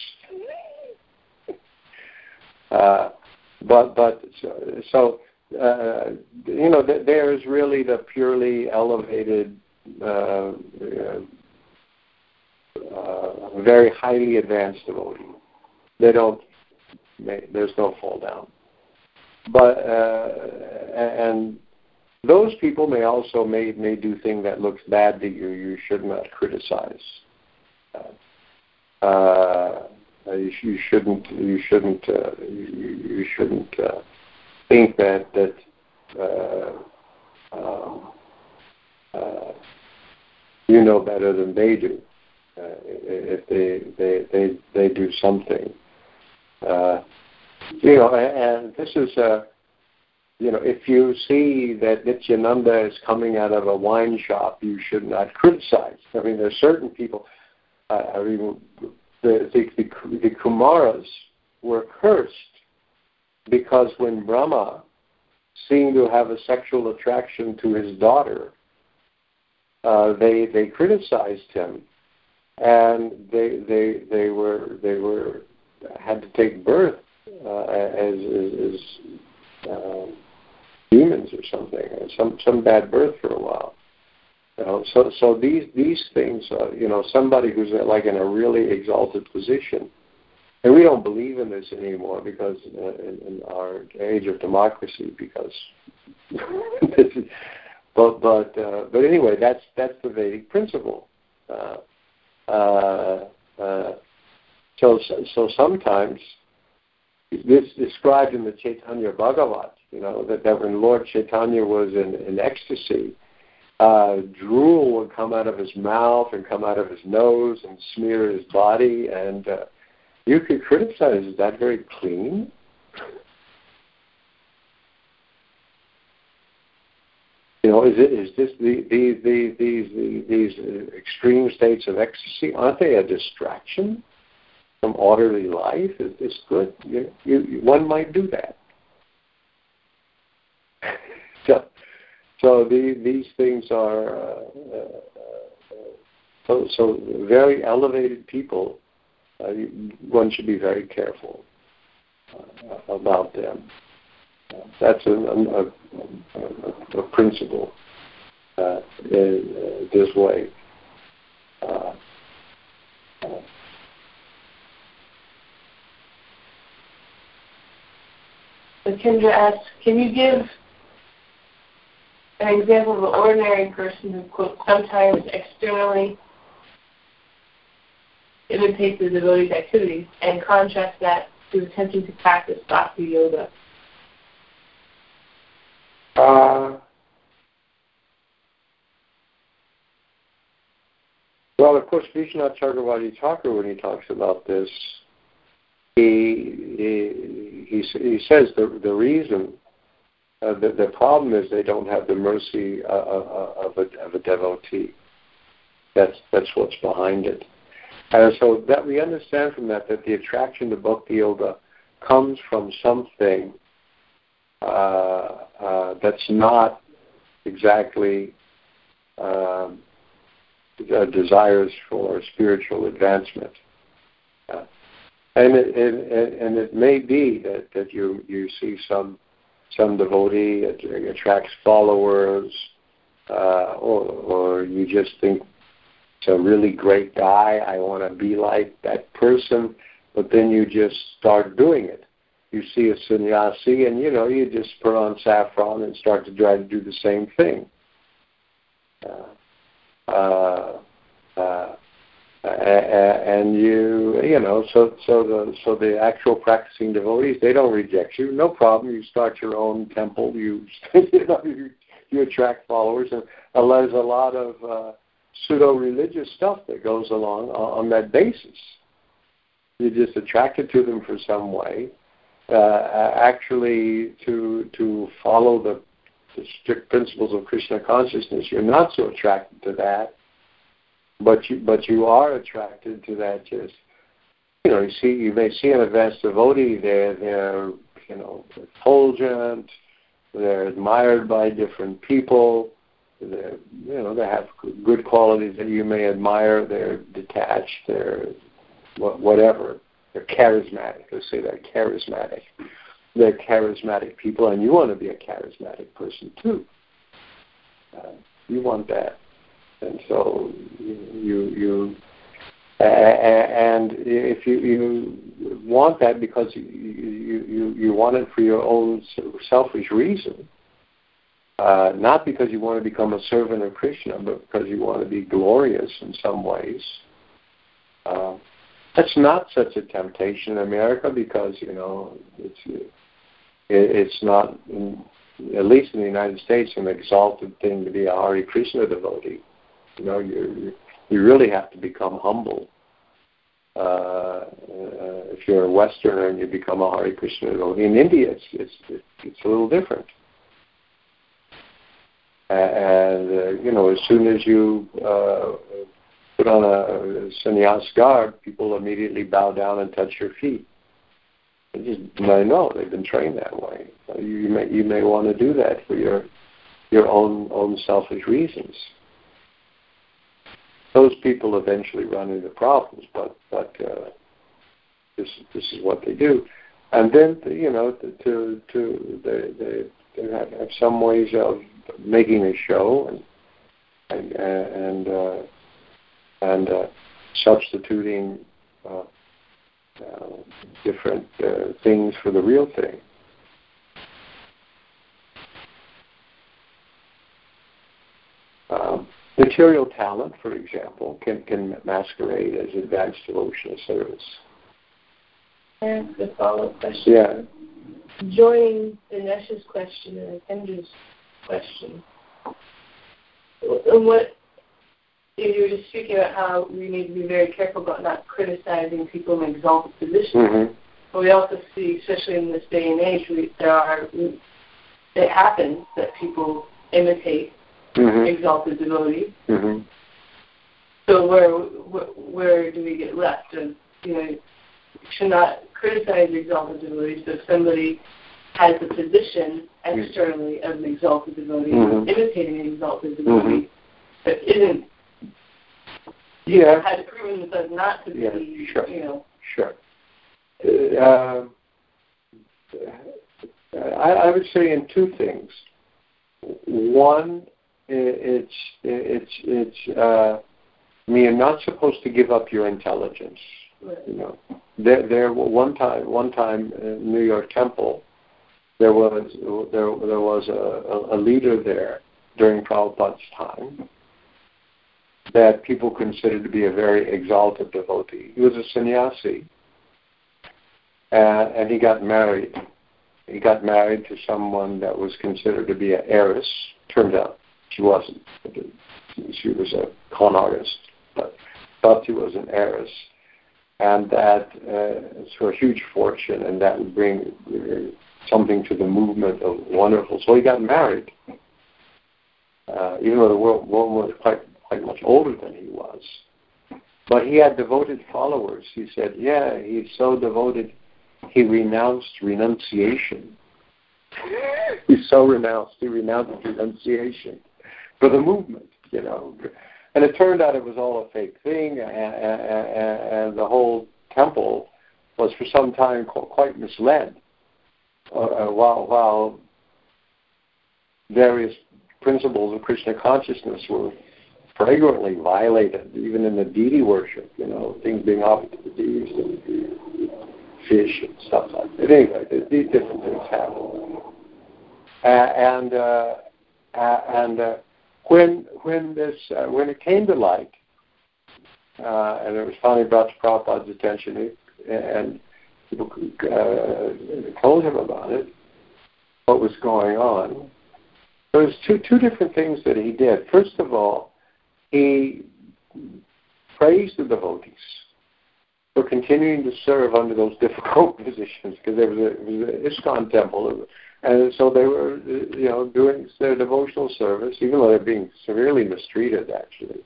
A: Uh, but but so, so uh, you know, th- there is really the purely elevated uh, uh, very highly advanced devotee. They don't. There's no fall down. But uh, and those people may also may may do things that looks bad to you. You should not criticize. Uh, you, you, shouldn't. You shouldn't. Uh, you, you, shouldn't uh, think that that. Uh, um, uh, you know better than they do. Uh, if they, they they they do something, uh, you know, and this is a, you know, if you see that Nityananda is coming out of a wine shop, you should not criticize. I mean, there's certain people. Uh, I mean, the, the the the Kumaras were cursed because when Brahma seemed to have a sexual attraction to his daughter, uh, they they criticized him and they they they were they were had to take birth uh, as as, as um, demons or something, or some some bad birth for a while. You know, so so these these things, uh, you know, somebody who's like in a really exalted position, and we don't believe in this anymore because uh, in, in our age of democracy, because. but but uh, but anyway, that's that's the Vedic principle. Uh, uh, uh, so so sometimes this described in the Chaitanya Bhagavat, you know, that, that when Lord Chaitanya was in, in ecstasy, uh, drool would come out of his mouth and come out of his nose and smear his body, and uh, you could criticize, is that very clean? You know, is it is this the, the, the, these these extreme states of ecstasy? Aren't they a distraction from orderly life? Is this good? You, you, one might do that. so, so the, these things are uh, uh, so so very elevated people. Uh, one should be very careful uh, about them. That's a, a, a, a principle uh, in uh, this way. Uh,
B: Kendra asks, can you give an example of an ordinary person who, quote, sometimes externally imitates the devotee's activities and contrast that to attempting to practice bhakti yoga?
A: Well, of course, Vishwanath Chakravarti Thakur, when he talks about this, he he, he says the the reason uh, the, the problem is they don't have the mercy uh, uh, uh, of a of a devotee. That's that's what's behind it. And so that we understand from that that the attraction to bhakti yoga comes from something uh, uh, that's not exactly um, desires for spiritual advancement. Uh, and it, and, and it may be that, that you, you see some some devotee attracts followers, uh, or, or you just think it's a really great guy. I want to be like that person, but then you just start doing it you see a sannyasi and you know you just put on saffron and start to try to do the same thing uh, uh, uh, and you you know so so the so the actual practicing devotees they don't reject you. No problem. You start your own temple. You you know you, you attract followers. And uh, there's a lot of uh, pseudo religious stuff that goes along on, on that basis. You're just attracted to them for some way. Uh, actually to to follow the, the strict principles of Krishna consciousness, you're not so attracted to that, but you but you are attracted to that just you know you see you may see an advanced devotee they're they're you know effulgent they're admired by different people they're you know they have good qualities that you may admire they're detached they're whatever they're charismatic. Let's say they're charismatic. They're charismatic people, and you want to be a charismatic person too. Uh, you want that, and so you you uh, and if you you want that because you you you want it for your own selfish reason, uh, not because you want to become a servant of Krishna, but because you want to be glorious in some ways. Uh, that's not such a temptation in America because you know it's it, it's not at least in the United States an exalted thing to be a Hare Krishna devotee. You know you you really have to become humble. Uh, uh, if you're a Westerner and you become a Hare Krishna devotee in India, it's it's it's a little different. And uh, you know, as soon as you uh, put on a sannyas garb, people immediately bow down and touch your feet. Just I know they've been trained that way. So you may you may want to do that for your your own own selfish reasons. those people eventually run into problems, but but uh, this this is what they do, and then you know to to they they, they have, have some ways of making a show and and and uh, and uh, substituting uh, uh, different uh, things for the real thing. Um, material talent, for example, can, can masquerade as advanced devotional service.
B: And the follow-up question.
A: Yeah.
B: Joining Dinesh's question and Kendra's question, and what you were just speaking about how we need to be very careful about not criticizing people in exalted positions.
A: Mm-hmm.
B: But we also see, especially in this day and age, we, there are it happens that people imitate
A: mm-hmm.
B: exalted devotees.
A: Mm-hmm.
B: So where, where where do we get left? And you know, should not criticize exalted devotees, but if somebody has a position externally of an exalted devotee,
A: Mhm.
B: imitating an exalted devotee,
A: Mhm.
B: that isn't
A: Yeah,
B: has proven themselves not to be,
A: Yeah, sure.
B: you know,
A: sure. Uh, I, I would say in two things. One, it's it's it's. Uh, I mean, you're not supposed to give up your intelligence. You know, there there one time one time in New York Temple, there was there there was a, a leader there during Prabhupada's time that people considered to be a very exalted devotee. He was a sannyasi, and, and he got married. He got married to someone that was considered to be an heiress. Turned out she wasn't. She was a con artist, but thought she was an heiress, and that uh, for a huge fortune, and that would bring uh, something to the movement of wonderful. So he got married, uh, even though the woman was quite quite much older than he was. But he had devoted followers. He said, yeah, he's so devoted, he renounced renunciation. He's so renounced, he renounced renunciation for the movement, you know. And it turned out it was all a fake thing, and, and, and the whole temple was for some time quite misled. Uh, while, while various principles of Krishna consciousness were flagrantly violated, even in the deity worship, you know, things being offered to the deities, and fish and stuff like that. Anyway, these different things happen. Uh, and uh, uh, and uh, when when this uh, when it came to light, uh, and it was finally brought to Prabhupada's attention, and people uh, told him about it, what was going on. There was two two different things that he did. First of all, he praised the devotees for continuing to serve under those difficult positions because there was a, an ISKCON temple, and so they were, you know, doing their devotional service, even though they're being severely mistreated, actually,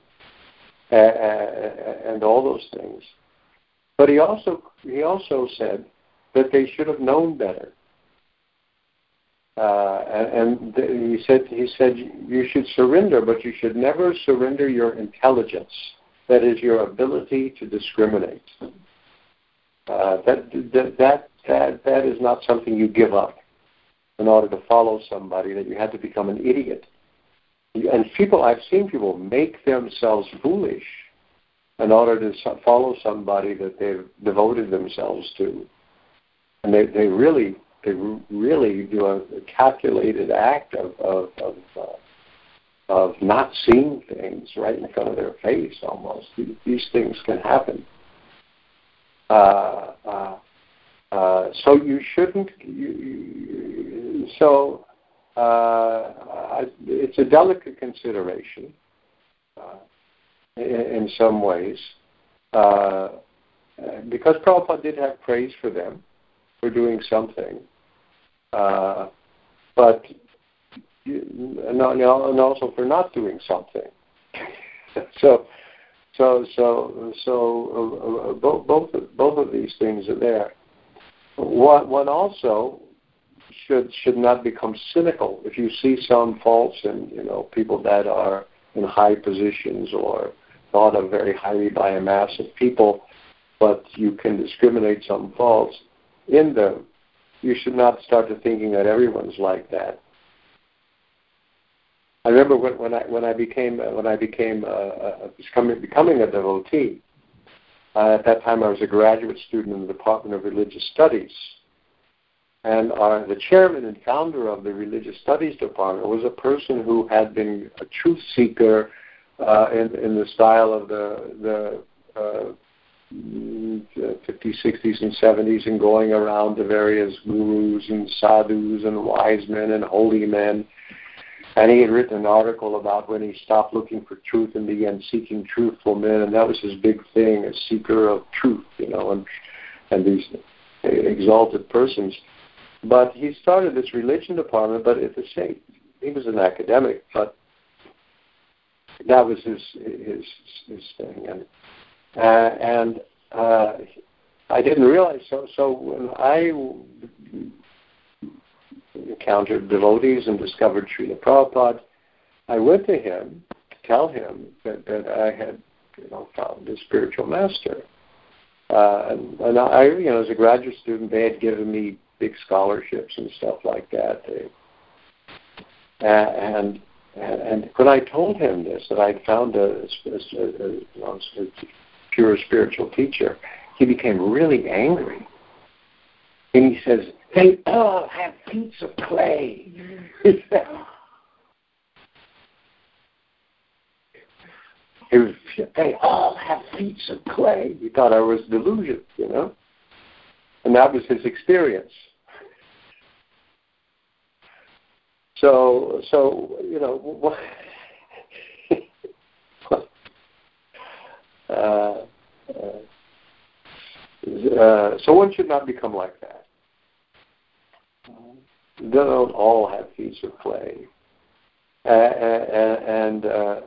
A: and all those things. But he also he also said that they should have known better. Uh, and, and he said he said you should surrender, but you should never surrender your intelligence. That is your ability to discriminate. Uh, that, that that that that is not something you give up in order to follow somebody. That you had to become an idiot. And people, I've seen people make themselves foolish in order to follow somebody that they've devoted themselves to, and they they really they really do a, calculated act of of of, uh, of not seeing things right in front of their face. Almost these, these things can happen. Uh, uh, uh, so you shouldn't. You, you, so uh, it's a delicate consideration uh, in, in, some ways, uh, because Prabhupada did have praise for them for doing something. Uh, but and also for not doing something. so, so, so, so uh, both both both of these things are there. One, one also should should not become cynical if you see some faults in you know people that are in high positions or thought of very highly by a mass of people, but you can discriminate some faults in them, you should not start to thinking that everyone's like that. I remember when, when I when I became uh, when I became uh, uh, becoming becoming a devotee. Uh, at that time, I was a graduate student in the Department of Religious Studies, and our, the chairman and founder of the Religious Studies Department was a person who had been a truth seeker uh, in in the style of the the uh, 50s, 60s, and 70s, and going around to various gurus and sadhus and wise men and holy men. And he had written an article about when he stopped looking for truth and began seeking truthful men, and that was his big thing, a seeker of truth, you know, and and these exalted persons. But he started this religion department, but at the same, he was an academic, but that was his his his thing, and uh, and uh, I didn't realize so. So when I encountered devotees and discovered Srila Prabhupada, I went to him to tell him that, that I had you know found a spiritual master. Uh, and, and I, you know, as a graduate student, they had given me big scholarships and stuff like that. They, and and when I told him this, that I'd found a, a, a, a, a pure spiritual teacher, he became really angry. And he says, they all have feet of clay. was, they all have feet of clay. He thought I was delusional, you know? And that was his experience. So, so you know, uh, uh, uh, so one should not become like that. They don't all have feet of clay, uh, and uh,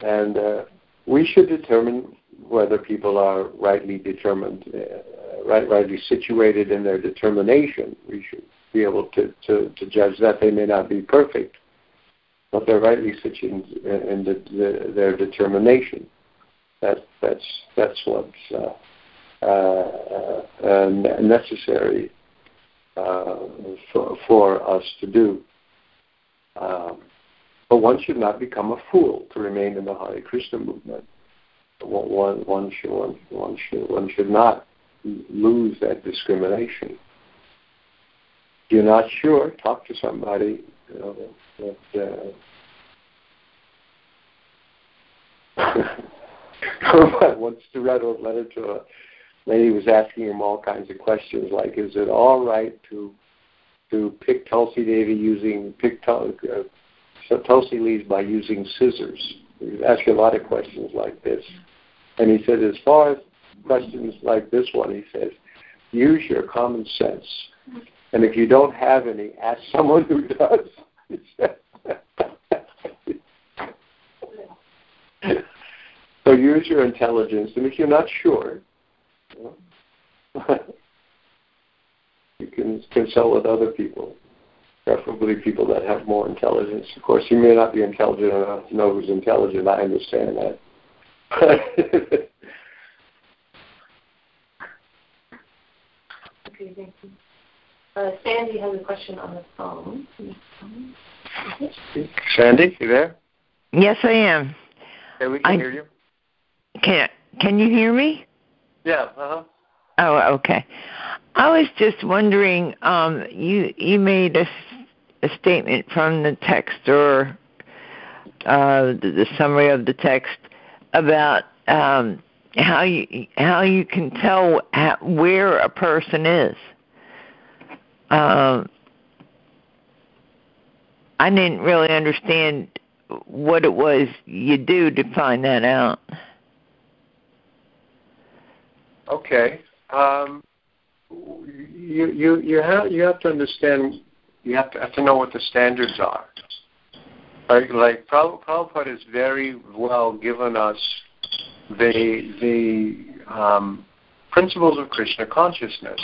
A: and uh, we should determine whether people are rightly determined, uh, right, rightly situated in their determination. We should be able to, to, to judge that. They may not be perfect, but they're rightly situated in, in the, the, their determination. That, that's that's what's uh, uh, uh, necessary uh, for, for us to do. Um, but one should not become a fool to remain in the Hare Krishna movement. One, one, should, one, one, should, one should not lose that discrimination. If you're not sure, talk to somebody. You know, that, uh, once to write a letter to a lady who was asking him all kinds of questions like, is it all right to to pick Tulsi Devi using pick uh, Tulsi leaves by using scissors? He asking a lot of questions like this, and he said, as far as questions like this one, he says, use your common sense, and if you don't have any, ask someone who does. so use your intelligence, and if you're not sure, you can consult with other people, preferably people that have more intelligence. Of course, you may not be intelligent enough to know who's intelligent. I understand that.
B: okay, thank you. Uh, Sandy has a question on the phone.
A: Sandy, you there?
C: Yes, I am.
A: Okay, we can I, hear you.
C: Can Can you hear me?
A: Yeah. Uh huh.
C: Oh, okay. I was just wondering. Um, you you made a, a statement from the text or uh, the, the summary of the text about um, how you how you can tell how, where a person is. Um, I didn't really understand what it was you do to find that out.
A: Okay. Um, you you you have you have to understand. You have to have to know what the standards are. Like like Prabhupada has very well given us the the um, principles of Krishna consciousness.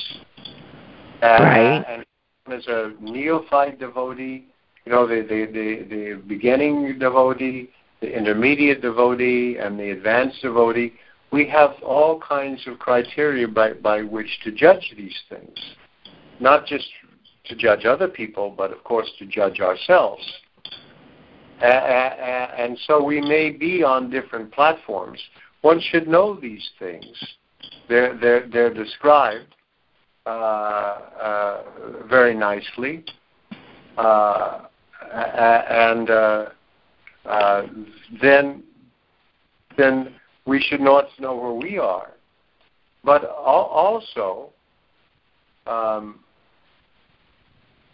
A: And,
C: right.
A: And as a neophyte devotee, you know, the the the, the beginning devotee, the intermediate devotee and the advanced devotee, we have all kinds of criteria by, by which to judge these things. Not just to judge other people, but of course to judge ourselves. and so we may be on different platforms. One should know these things. They're, they're, they're described uh, uh, very nicely. Uh, and uh, uh, then, then we should not know where we are. But also, um,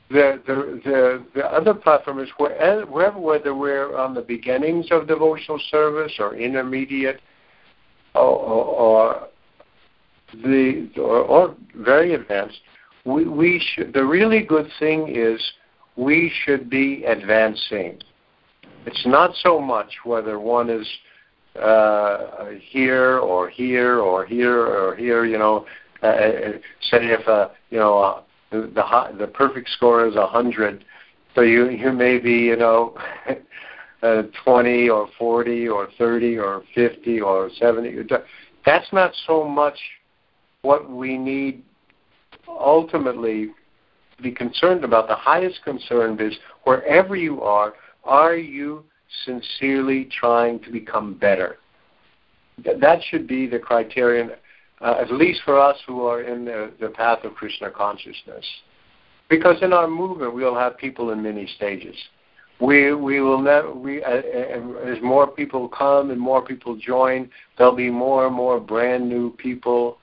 A: the, the, the, the other platform is wherever, whether we're on the beginnings of devotional service or intermediate or, or, the or, or, very advanced, we, we should, the really good thing is we should be advancing. It's not so much whether one is uh, here or here or here or here. You know, uh, uh say if uh, you know uh, the the, the perfect score is a hundred, so you you may be you know. uh, 20 or 40 or 30 or 50 or 70. That's not so much what we need ultimately to be concerned about. The highest concern is wherever you are, are you sincerely trying to become better? That should be the criterion, uh, at least for us who are in the, the path of Krishna consciousness. Because in our movement, we'll have people in many stages. We we will never we uh, as more people come and more people join, there'll be more and more brand new people,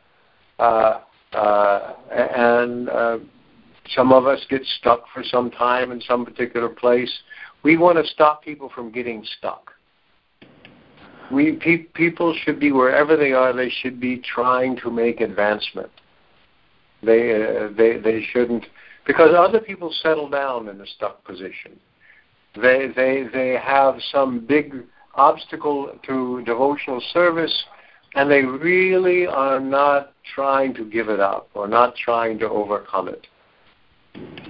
A: uh, uh, and uh, some of us get stuck for some time in some particular place. We want to stop people from getting stuck. We pe- people should be wherever they are. They should be trying to make advancement. They uh, they they shouldn't because other people settle down in a stuck position. They they they have some big obstacle to devotional service and they really are not trying to give it up or not trying to overcome it.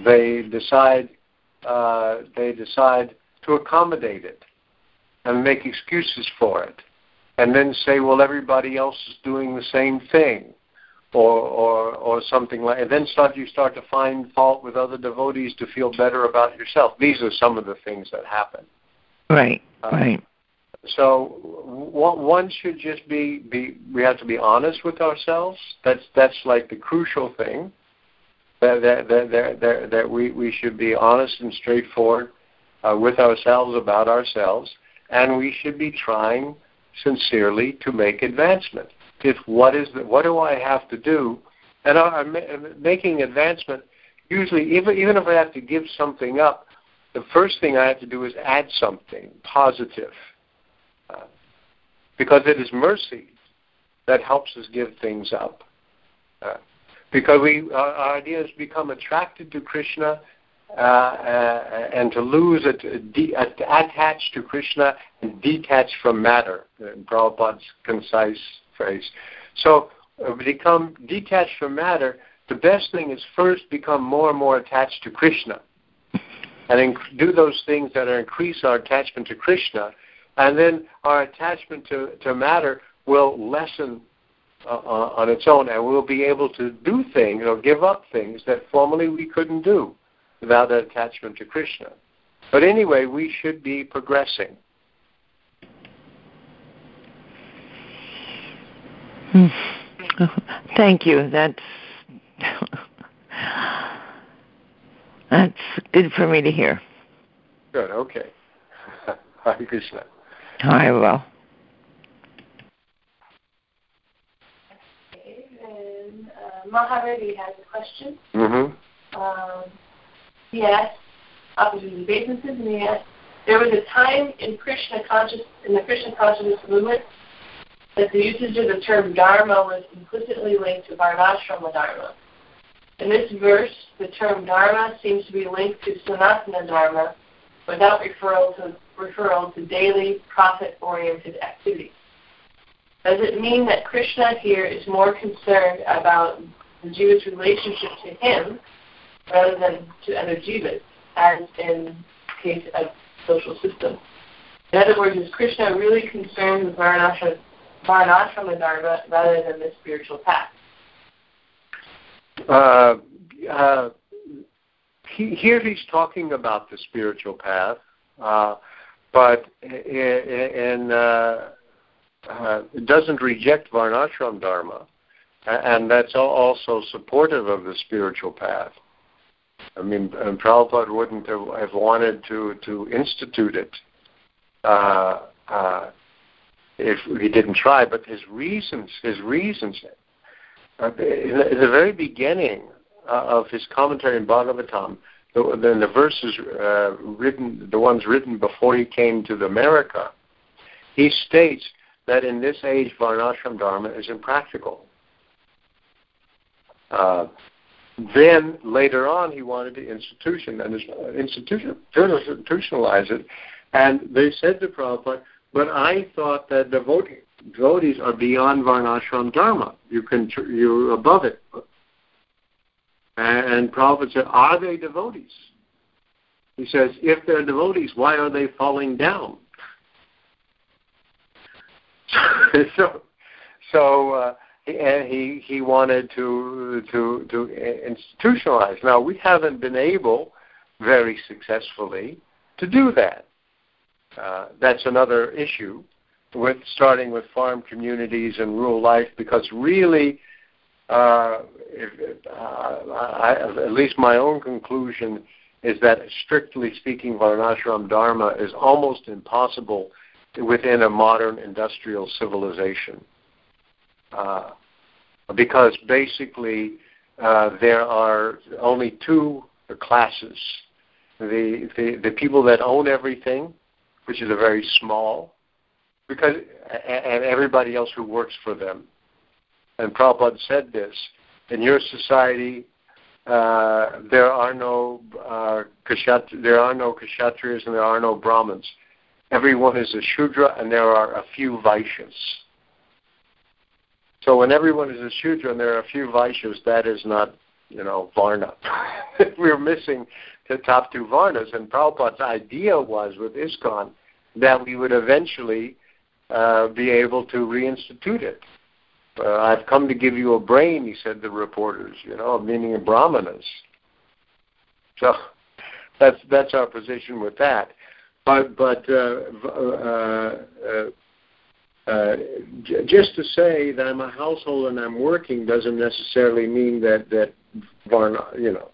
A: They decide uh, they decide to accommodate it and make excuses for it, and then say, "Well, everybody else is doing the same thing," or or or something like. And then start you start to find fault with other devotees to feel better about yourself. These are some of the things that happen.
C: Right. Uh, right.
A: So one should just be be we have to be honest with ourselves. That's that's like the crucial thing. That that that that, that we we should be honest and straightforward uh, with ourselves about ourselves, and we should be trying sincerely to make advancement. If what is the, what do I have to do, and I'm making advancement. Usually, even even if I have to give something up, the first thing I have to do is add something positive because it is mercy that helps us give things up. Uh, because we, our, our, ideas become attracted to Krishna uh, uh, and to lose it, de- attached to Krishna and detached from matter, in Prabhupada's concise phrase. So, uh, become detached from matter, the best thing is first become more and more attached to Krishna and inc- do those things that increase our attachment to Krishna and then our attachment to, to matter will lessen uh, uh, on its own, and we'll be able to do things or give up things that formerly we couldn't do without an attachment to Krishna. But anyway, we should be progressing.
C: Hmm. Thank you. That's that's good for me to hear.
A: Good. Okay. Hare Krishna.
C: I will.
B: Okay, and Maharedi has a question.
A: Mm-hmm.
B: Um, he asked, opposite obeisances, and he asked, there was a time in Krishna conscious in the Krishna consciousness movement that the usage of the term dharma was implicitly linked to varnashrama dharma. In this verse, the term dharma seems to be linked to sanatana dharma without referral to referral to daily profit-oriented activities. Does it mean that Krishna here is more concerned about the jiva's relationship to him rather than to other jivas, as in case of social system? In other words, is Krishna really concerned with Varnashram, Varnashrama Dharma rather than the spiritual path?
A: Uh, uh, he, here he's talking about the spiritual path, uh, but in, uh, uh, doesn't reject Varnashram Dharma, and that's also supportive of the spiritual path. I mean, and Prabhupada wouldn't have wanted to, to institute it uh, uh, if he didn't try, but his reasons, his reasons, uh, in, the, very beginning uh, of his commentary in Bhagavatam, the, the, the verses uh, written, the ones written before he came to America, he states that in this age Varnashram Dharma is impractical. Uh, then later on, he wanted to institution and institution, institutionalize it, and they said to Prabhupada, "But I thought that devotee, devotees are beyond Varnashram Dharma. You can you're above it." And Prabhupada said, "Are they devotees?" He says, "If they're devotees, why are they falling down?" so, so. Uh, and he he wanted to to to institutionalize. Now we haven't been able very successfully to do that. Uh, that's another issue with starting with farm communities and rural life because really, uh, if, uh, I, at least my own conclusion is that strictly speaking, Varnashram Dharma is almost impossible within a modern industrial civilization. Uh, because basically uh, there are only two classes: the, the the people that own everything, which is a very small, because and everybody else who works for them. And Prabhupada said this: in your society, uh, there are no uh, kshat, there are no kshatriyas and there are no brahmins. Everyone is a shudra, and there are a few vaishyas. So when everyone is a Shudra and there are a few Vaishyas, that is not, you know, Varna. We're missing the top two Varnas. And Prabhupada's idea was with ISKCON that we would eventually uh, be able to reinstitute it. Uh, I've come to give you a brain, he said to reporters, you know, meaning Brahmanas. So that's that's our position with that. But but uh, uh, uh j- just to say that I'm a household and I'm working doesn't necessarily mean that that varna, you know,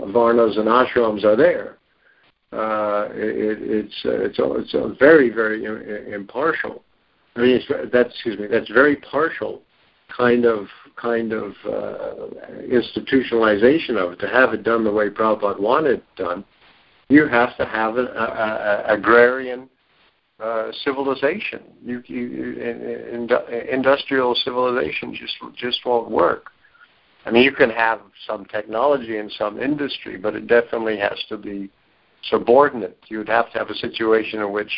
A: varnas and ashrams are there. Uh, it, it's uh, it's a, it's a very very impartial. I mean, it's, that's excuse me. That's very partial kind of kind of uh, institutionalization of it. To have it done the way Prabhupada wanted it done, you have to have an a, a, agrarian uh, civilization. You, you, in, in, industrial civilization just just won't work. I mean, you can have some technology in some industry, but it definitely has to be subordinate. You'd have to have a situation in which,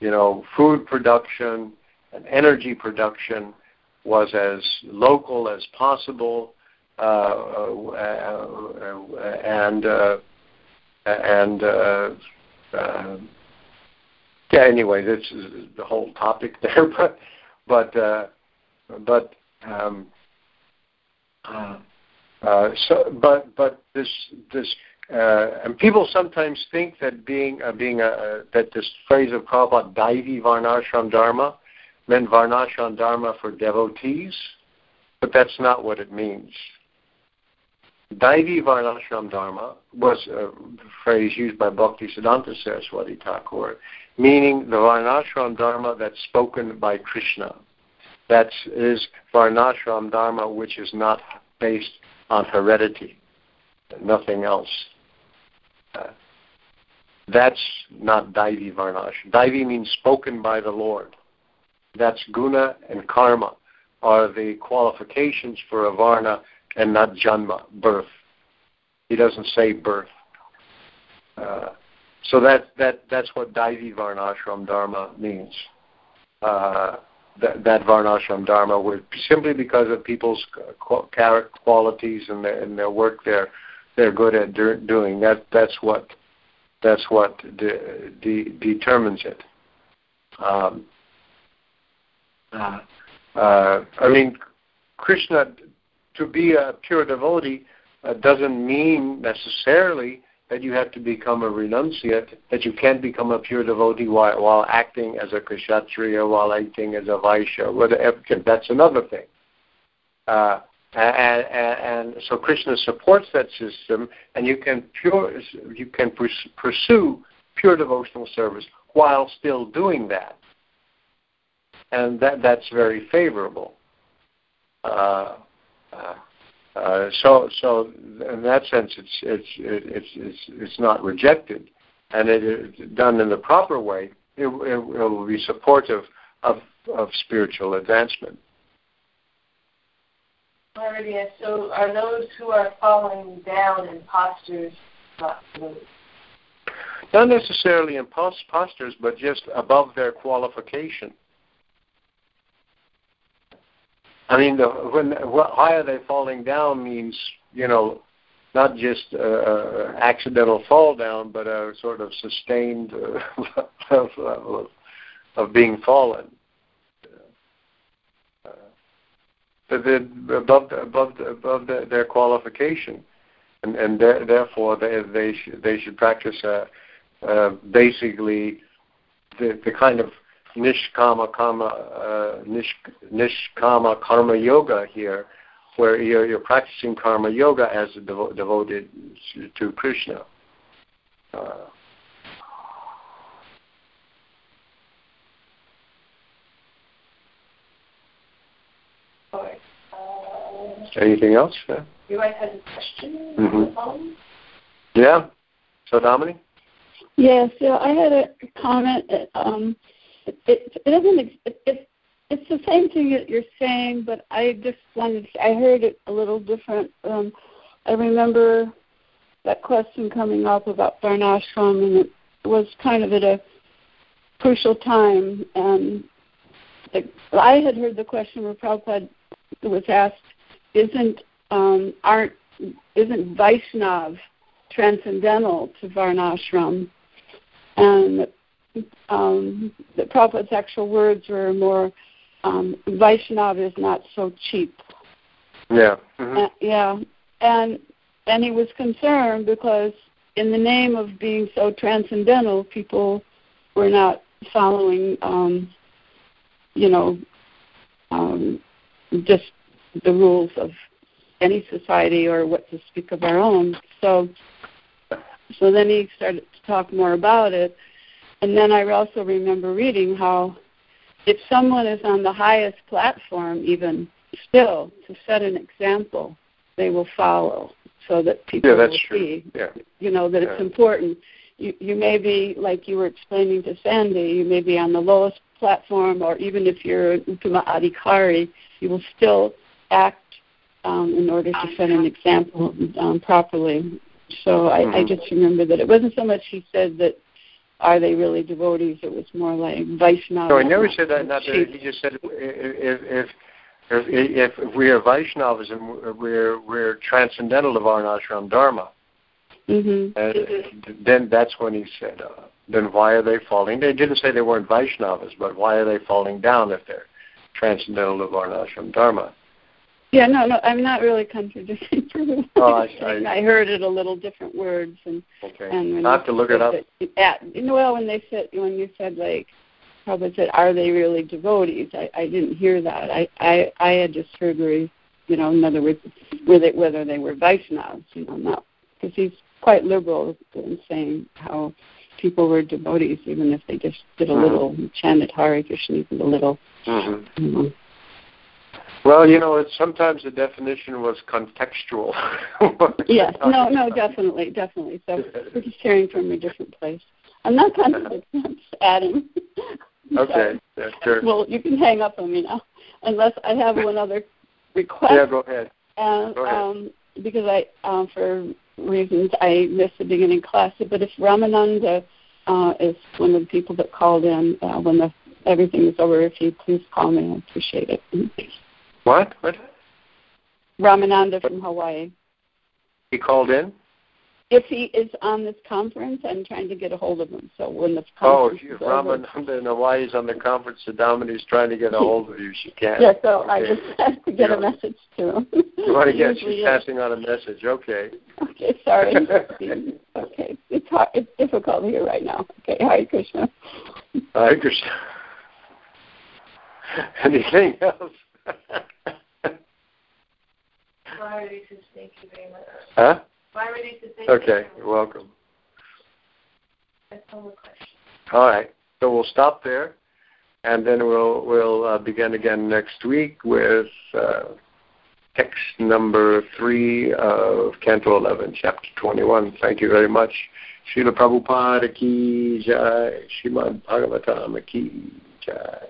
A: you know, food production and energy production was as local as possible, uh, uh, and uh, and uh, uh, yeah, anyway, this is the whole topic there, but but uh, but um, uh, uh, so but but this this uh, and people sometimes think that being uh, being a, uh, that this phrase of Prabhupada Daivi Varnashram Dharma meant Varnashram Dharma for devotees, but that's not what it means. Daivi Varnashram Dharma was a phrase used by Bhakti Siddhanta Saraswati Thakur meaning the Varnashram Dharma that's spoken by Krishna. That is Varnashram Dharma which is not based on heredity, nothing else. Uh, that's not Daivi Varnashram. Daivi means spoken by the Lord. That's guna and karma are the qualifications for a Varna and not Janma, birth. He doesn't say birth. Uh, so that that that's what Daivi Varnashram Dharma means. Uh, that, that Varnashram Dharma, would simply because of people's qualities and their, and their work they're they're good at doing. That that's what That's what de- de- determines it. Um, uh, uh, I mean, Krishna, to be a pure devotee uh, doesn't mean necessarily that you have to become a renunciate, that you can't become a pure devotee while, while acting as a kshatriya, while acting as a vaishya, whatever. That's another thing. Uh, and, and, and, so Krishna supports that system, and you can pure you can pursue pure devotional service while still doing that, and that that's very favorable. Uh, uh, uh, so, so in that sense, it's it's it's it's it's not rejected, and it is done in the proper way. It, it, it will be supportive of of spiritual advancement.
B: Alrighty, so are those who are falling down imposters not moved?
A: Not necessarily imposters, but just above their qualification. I mean, the, when why are they falling down means you know not just uh, accidental fall down, but a sort of sustained uh, of, of being fallen. Uh, above above above the, their qualification, and and therefore they they should, they should practice uh, uh, basically the the kind of nishkama karma uh, nish, nishkama karma yoga here, where you're, you're practicing karma yoga as a devo- devoted to Krishna. Uh, Anything else?
B: Yeah. You might have a question
A: mm-hmm. on the phone. Yeah. So, Dominic?
D: Yes, yeah, I had a comment. Um, it, it doesn't. It, it, it's the same thing that you're saying, but I just wanted. To, I heard it a little different. Um, I remember that question coming up about Varnashram, and it was kind of at a crucial time. And the, I had heard the question where Prabhupada was asked, "Isn't um, aren't isn't Vaishnav transcendental to Varnashram?" And um, the Prophet's actual words were more, um, Vaishnav is not so cheap.
A: Yeah. Mm-hmm. Uh,
D: yeah. And and he was concerned because in the name of being so transcendental, people were not following, um, you know, um, just the rules of any society or what to speak of our own. So, so then he started to talk more about it, and then I also remember reading how if someone is on the highest platform, even still, to set an example, they will follow so that people
A: yeah, that's
D: will
A: true.
D: see,
A: yeah.
D: you know, that
A: yeah.
D: it's important. You, you may be, like you were explaining to Sandy, you may be on the lowest platform, or even if you're an Uttama Adhikari, you will still act um, in order to set an example um, properly. So I, mm-hmm. I just remember that it wasn't so much he said that are they really devotees? It was more like Vaishnava.
A: No, he never said that. Not that he just said if if if, if we are Vaishnavas and we're we're transcendental of Varnashram Dharma,
D: mm-hmm.
A: and then that's when he said, uh, then why are they falling? They didn't say they weren't Vaishnavas, but why are they falling down if they're transcendental of Varnashram Dharma?
D: Yeah, no, no, I'm not really contradicting.
A: oh, I, I,
D: I heard it a little different words, and
A: okay.
D: and
A: I have to look it up.
D: At, well, when they said when you said like, Prabhupada said, "Are they really devotees?" I, I didn't hear that. I, I I had just heard where, you know, in other words, whether whether they were Vaishnavas, you know, not because he's quite liberal in saying how people were devotees, even if they just did a mm-hmm. little chanted Hare Krishna, even a little.
A: Mm-hmm.
D: You know,
A: well, you know, it's, sometimes the definition was contextual.
D: yes, no, no, definitely, definitely. So we're just hearing from a different place. I'm not contradicting, I'm just adding.
A: okay, yeah, sure.
D: Well, you can hang up on me now, unless I have one other request.
A: Yeah, go ahead.
D: And,
A: go ahead.
D: Um, because I, um, for reasons, I missed the beginning class. But if Ramananda uh, is one of the people that called in uh, when the everything is over, if you please call me, I appreciate it.
A: What? What?
D: Ramananda from Hawaii.
A: He called in?
D: if he is on this conference, I'm trying to get a hold of him. So when the
A: oh,
D: conference
A: if
D: is
A: Ramananda in Hawaii is on the conference, Sadamini is trying to get a hold of you. She can't.
D: Yeah, so
A: okay.
D: I just have to get a message to him.
A: You want to get? She's
D: is.
A: passing on a message. Okay.
D: Okay, sorry. okay, it's hard. It's difficult here right now. Okay, Hare Krishna.
A: Hare Krishna. Anything else?
B: Alrighty, says thank you very much.
A: huh?
B: Says thank you.
A: Okay. You're welcome.
B: That's all the questions.
A: All right. So we'll stop there, and then we'll we'll uh, begin again next week with uh, text number three of Canto 11, chapter 21. Thank you very much. Srila Prabhupada ki jai, Srimad Bhagavatam ki jai.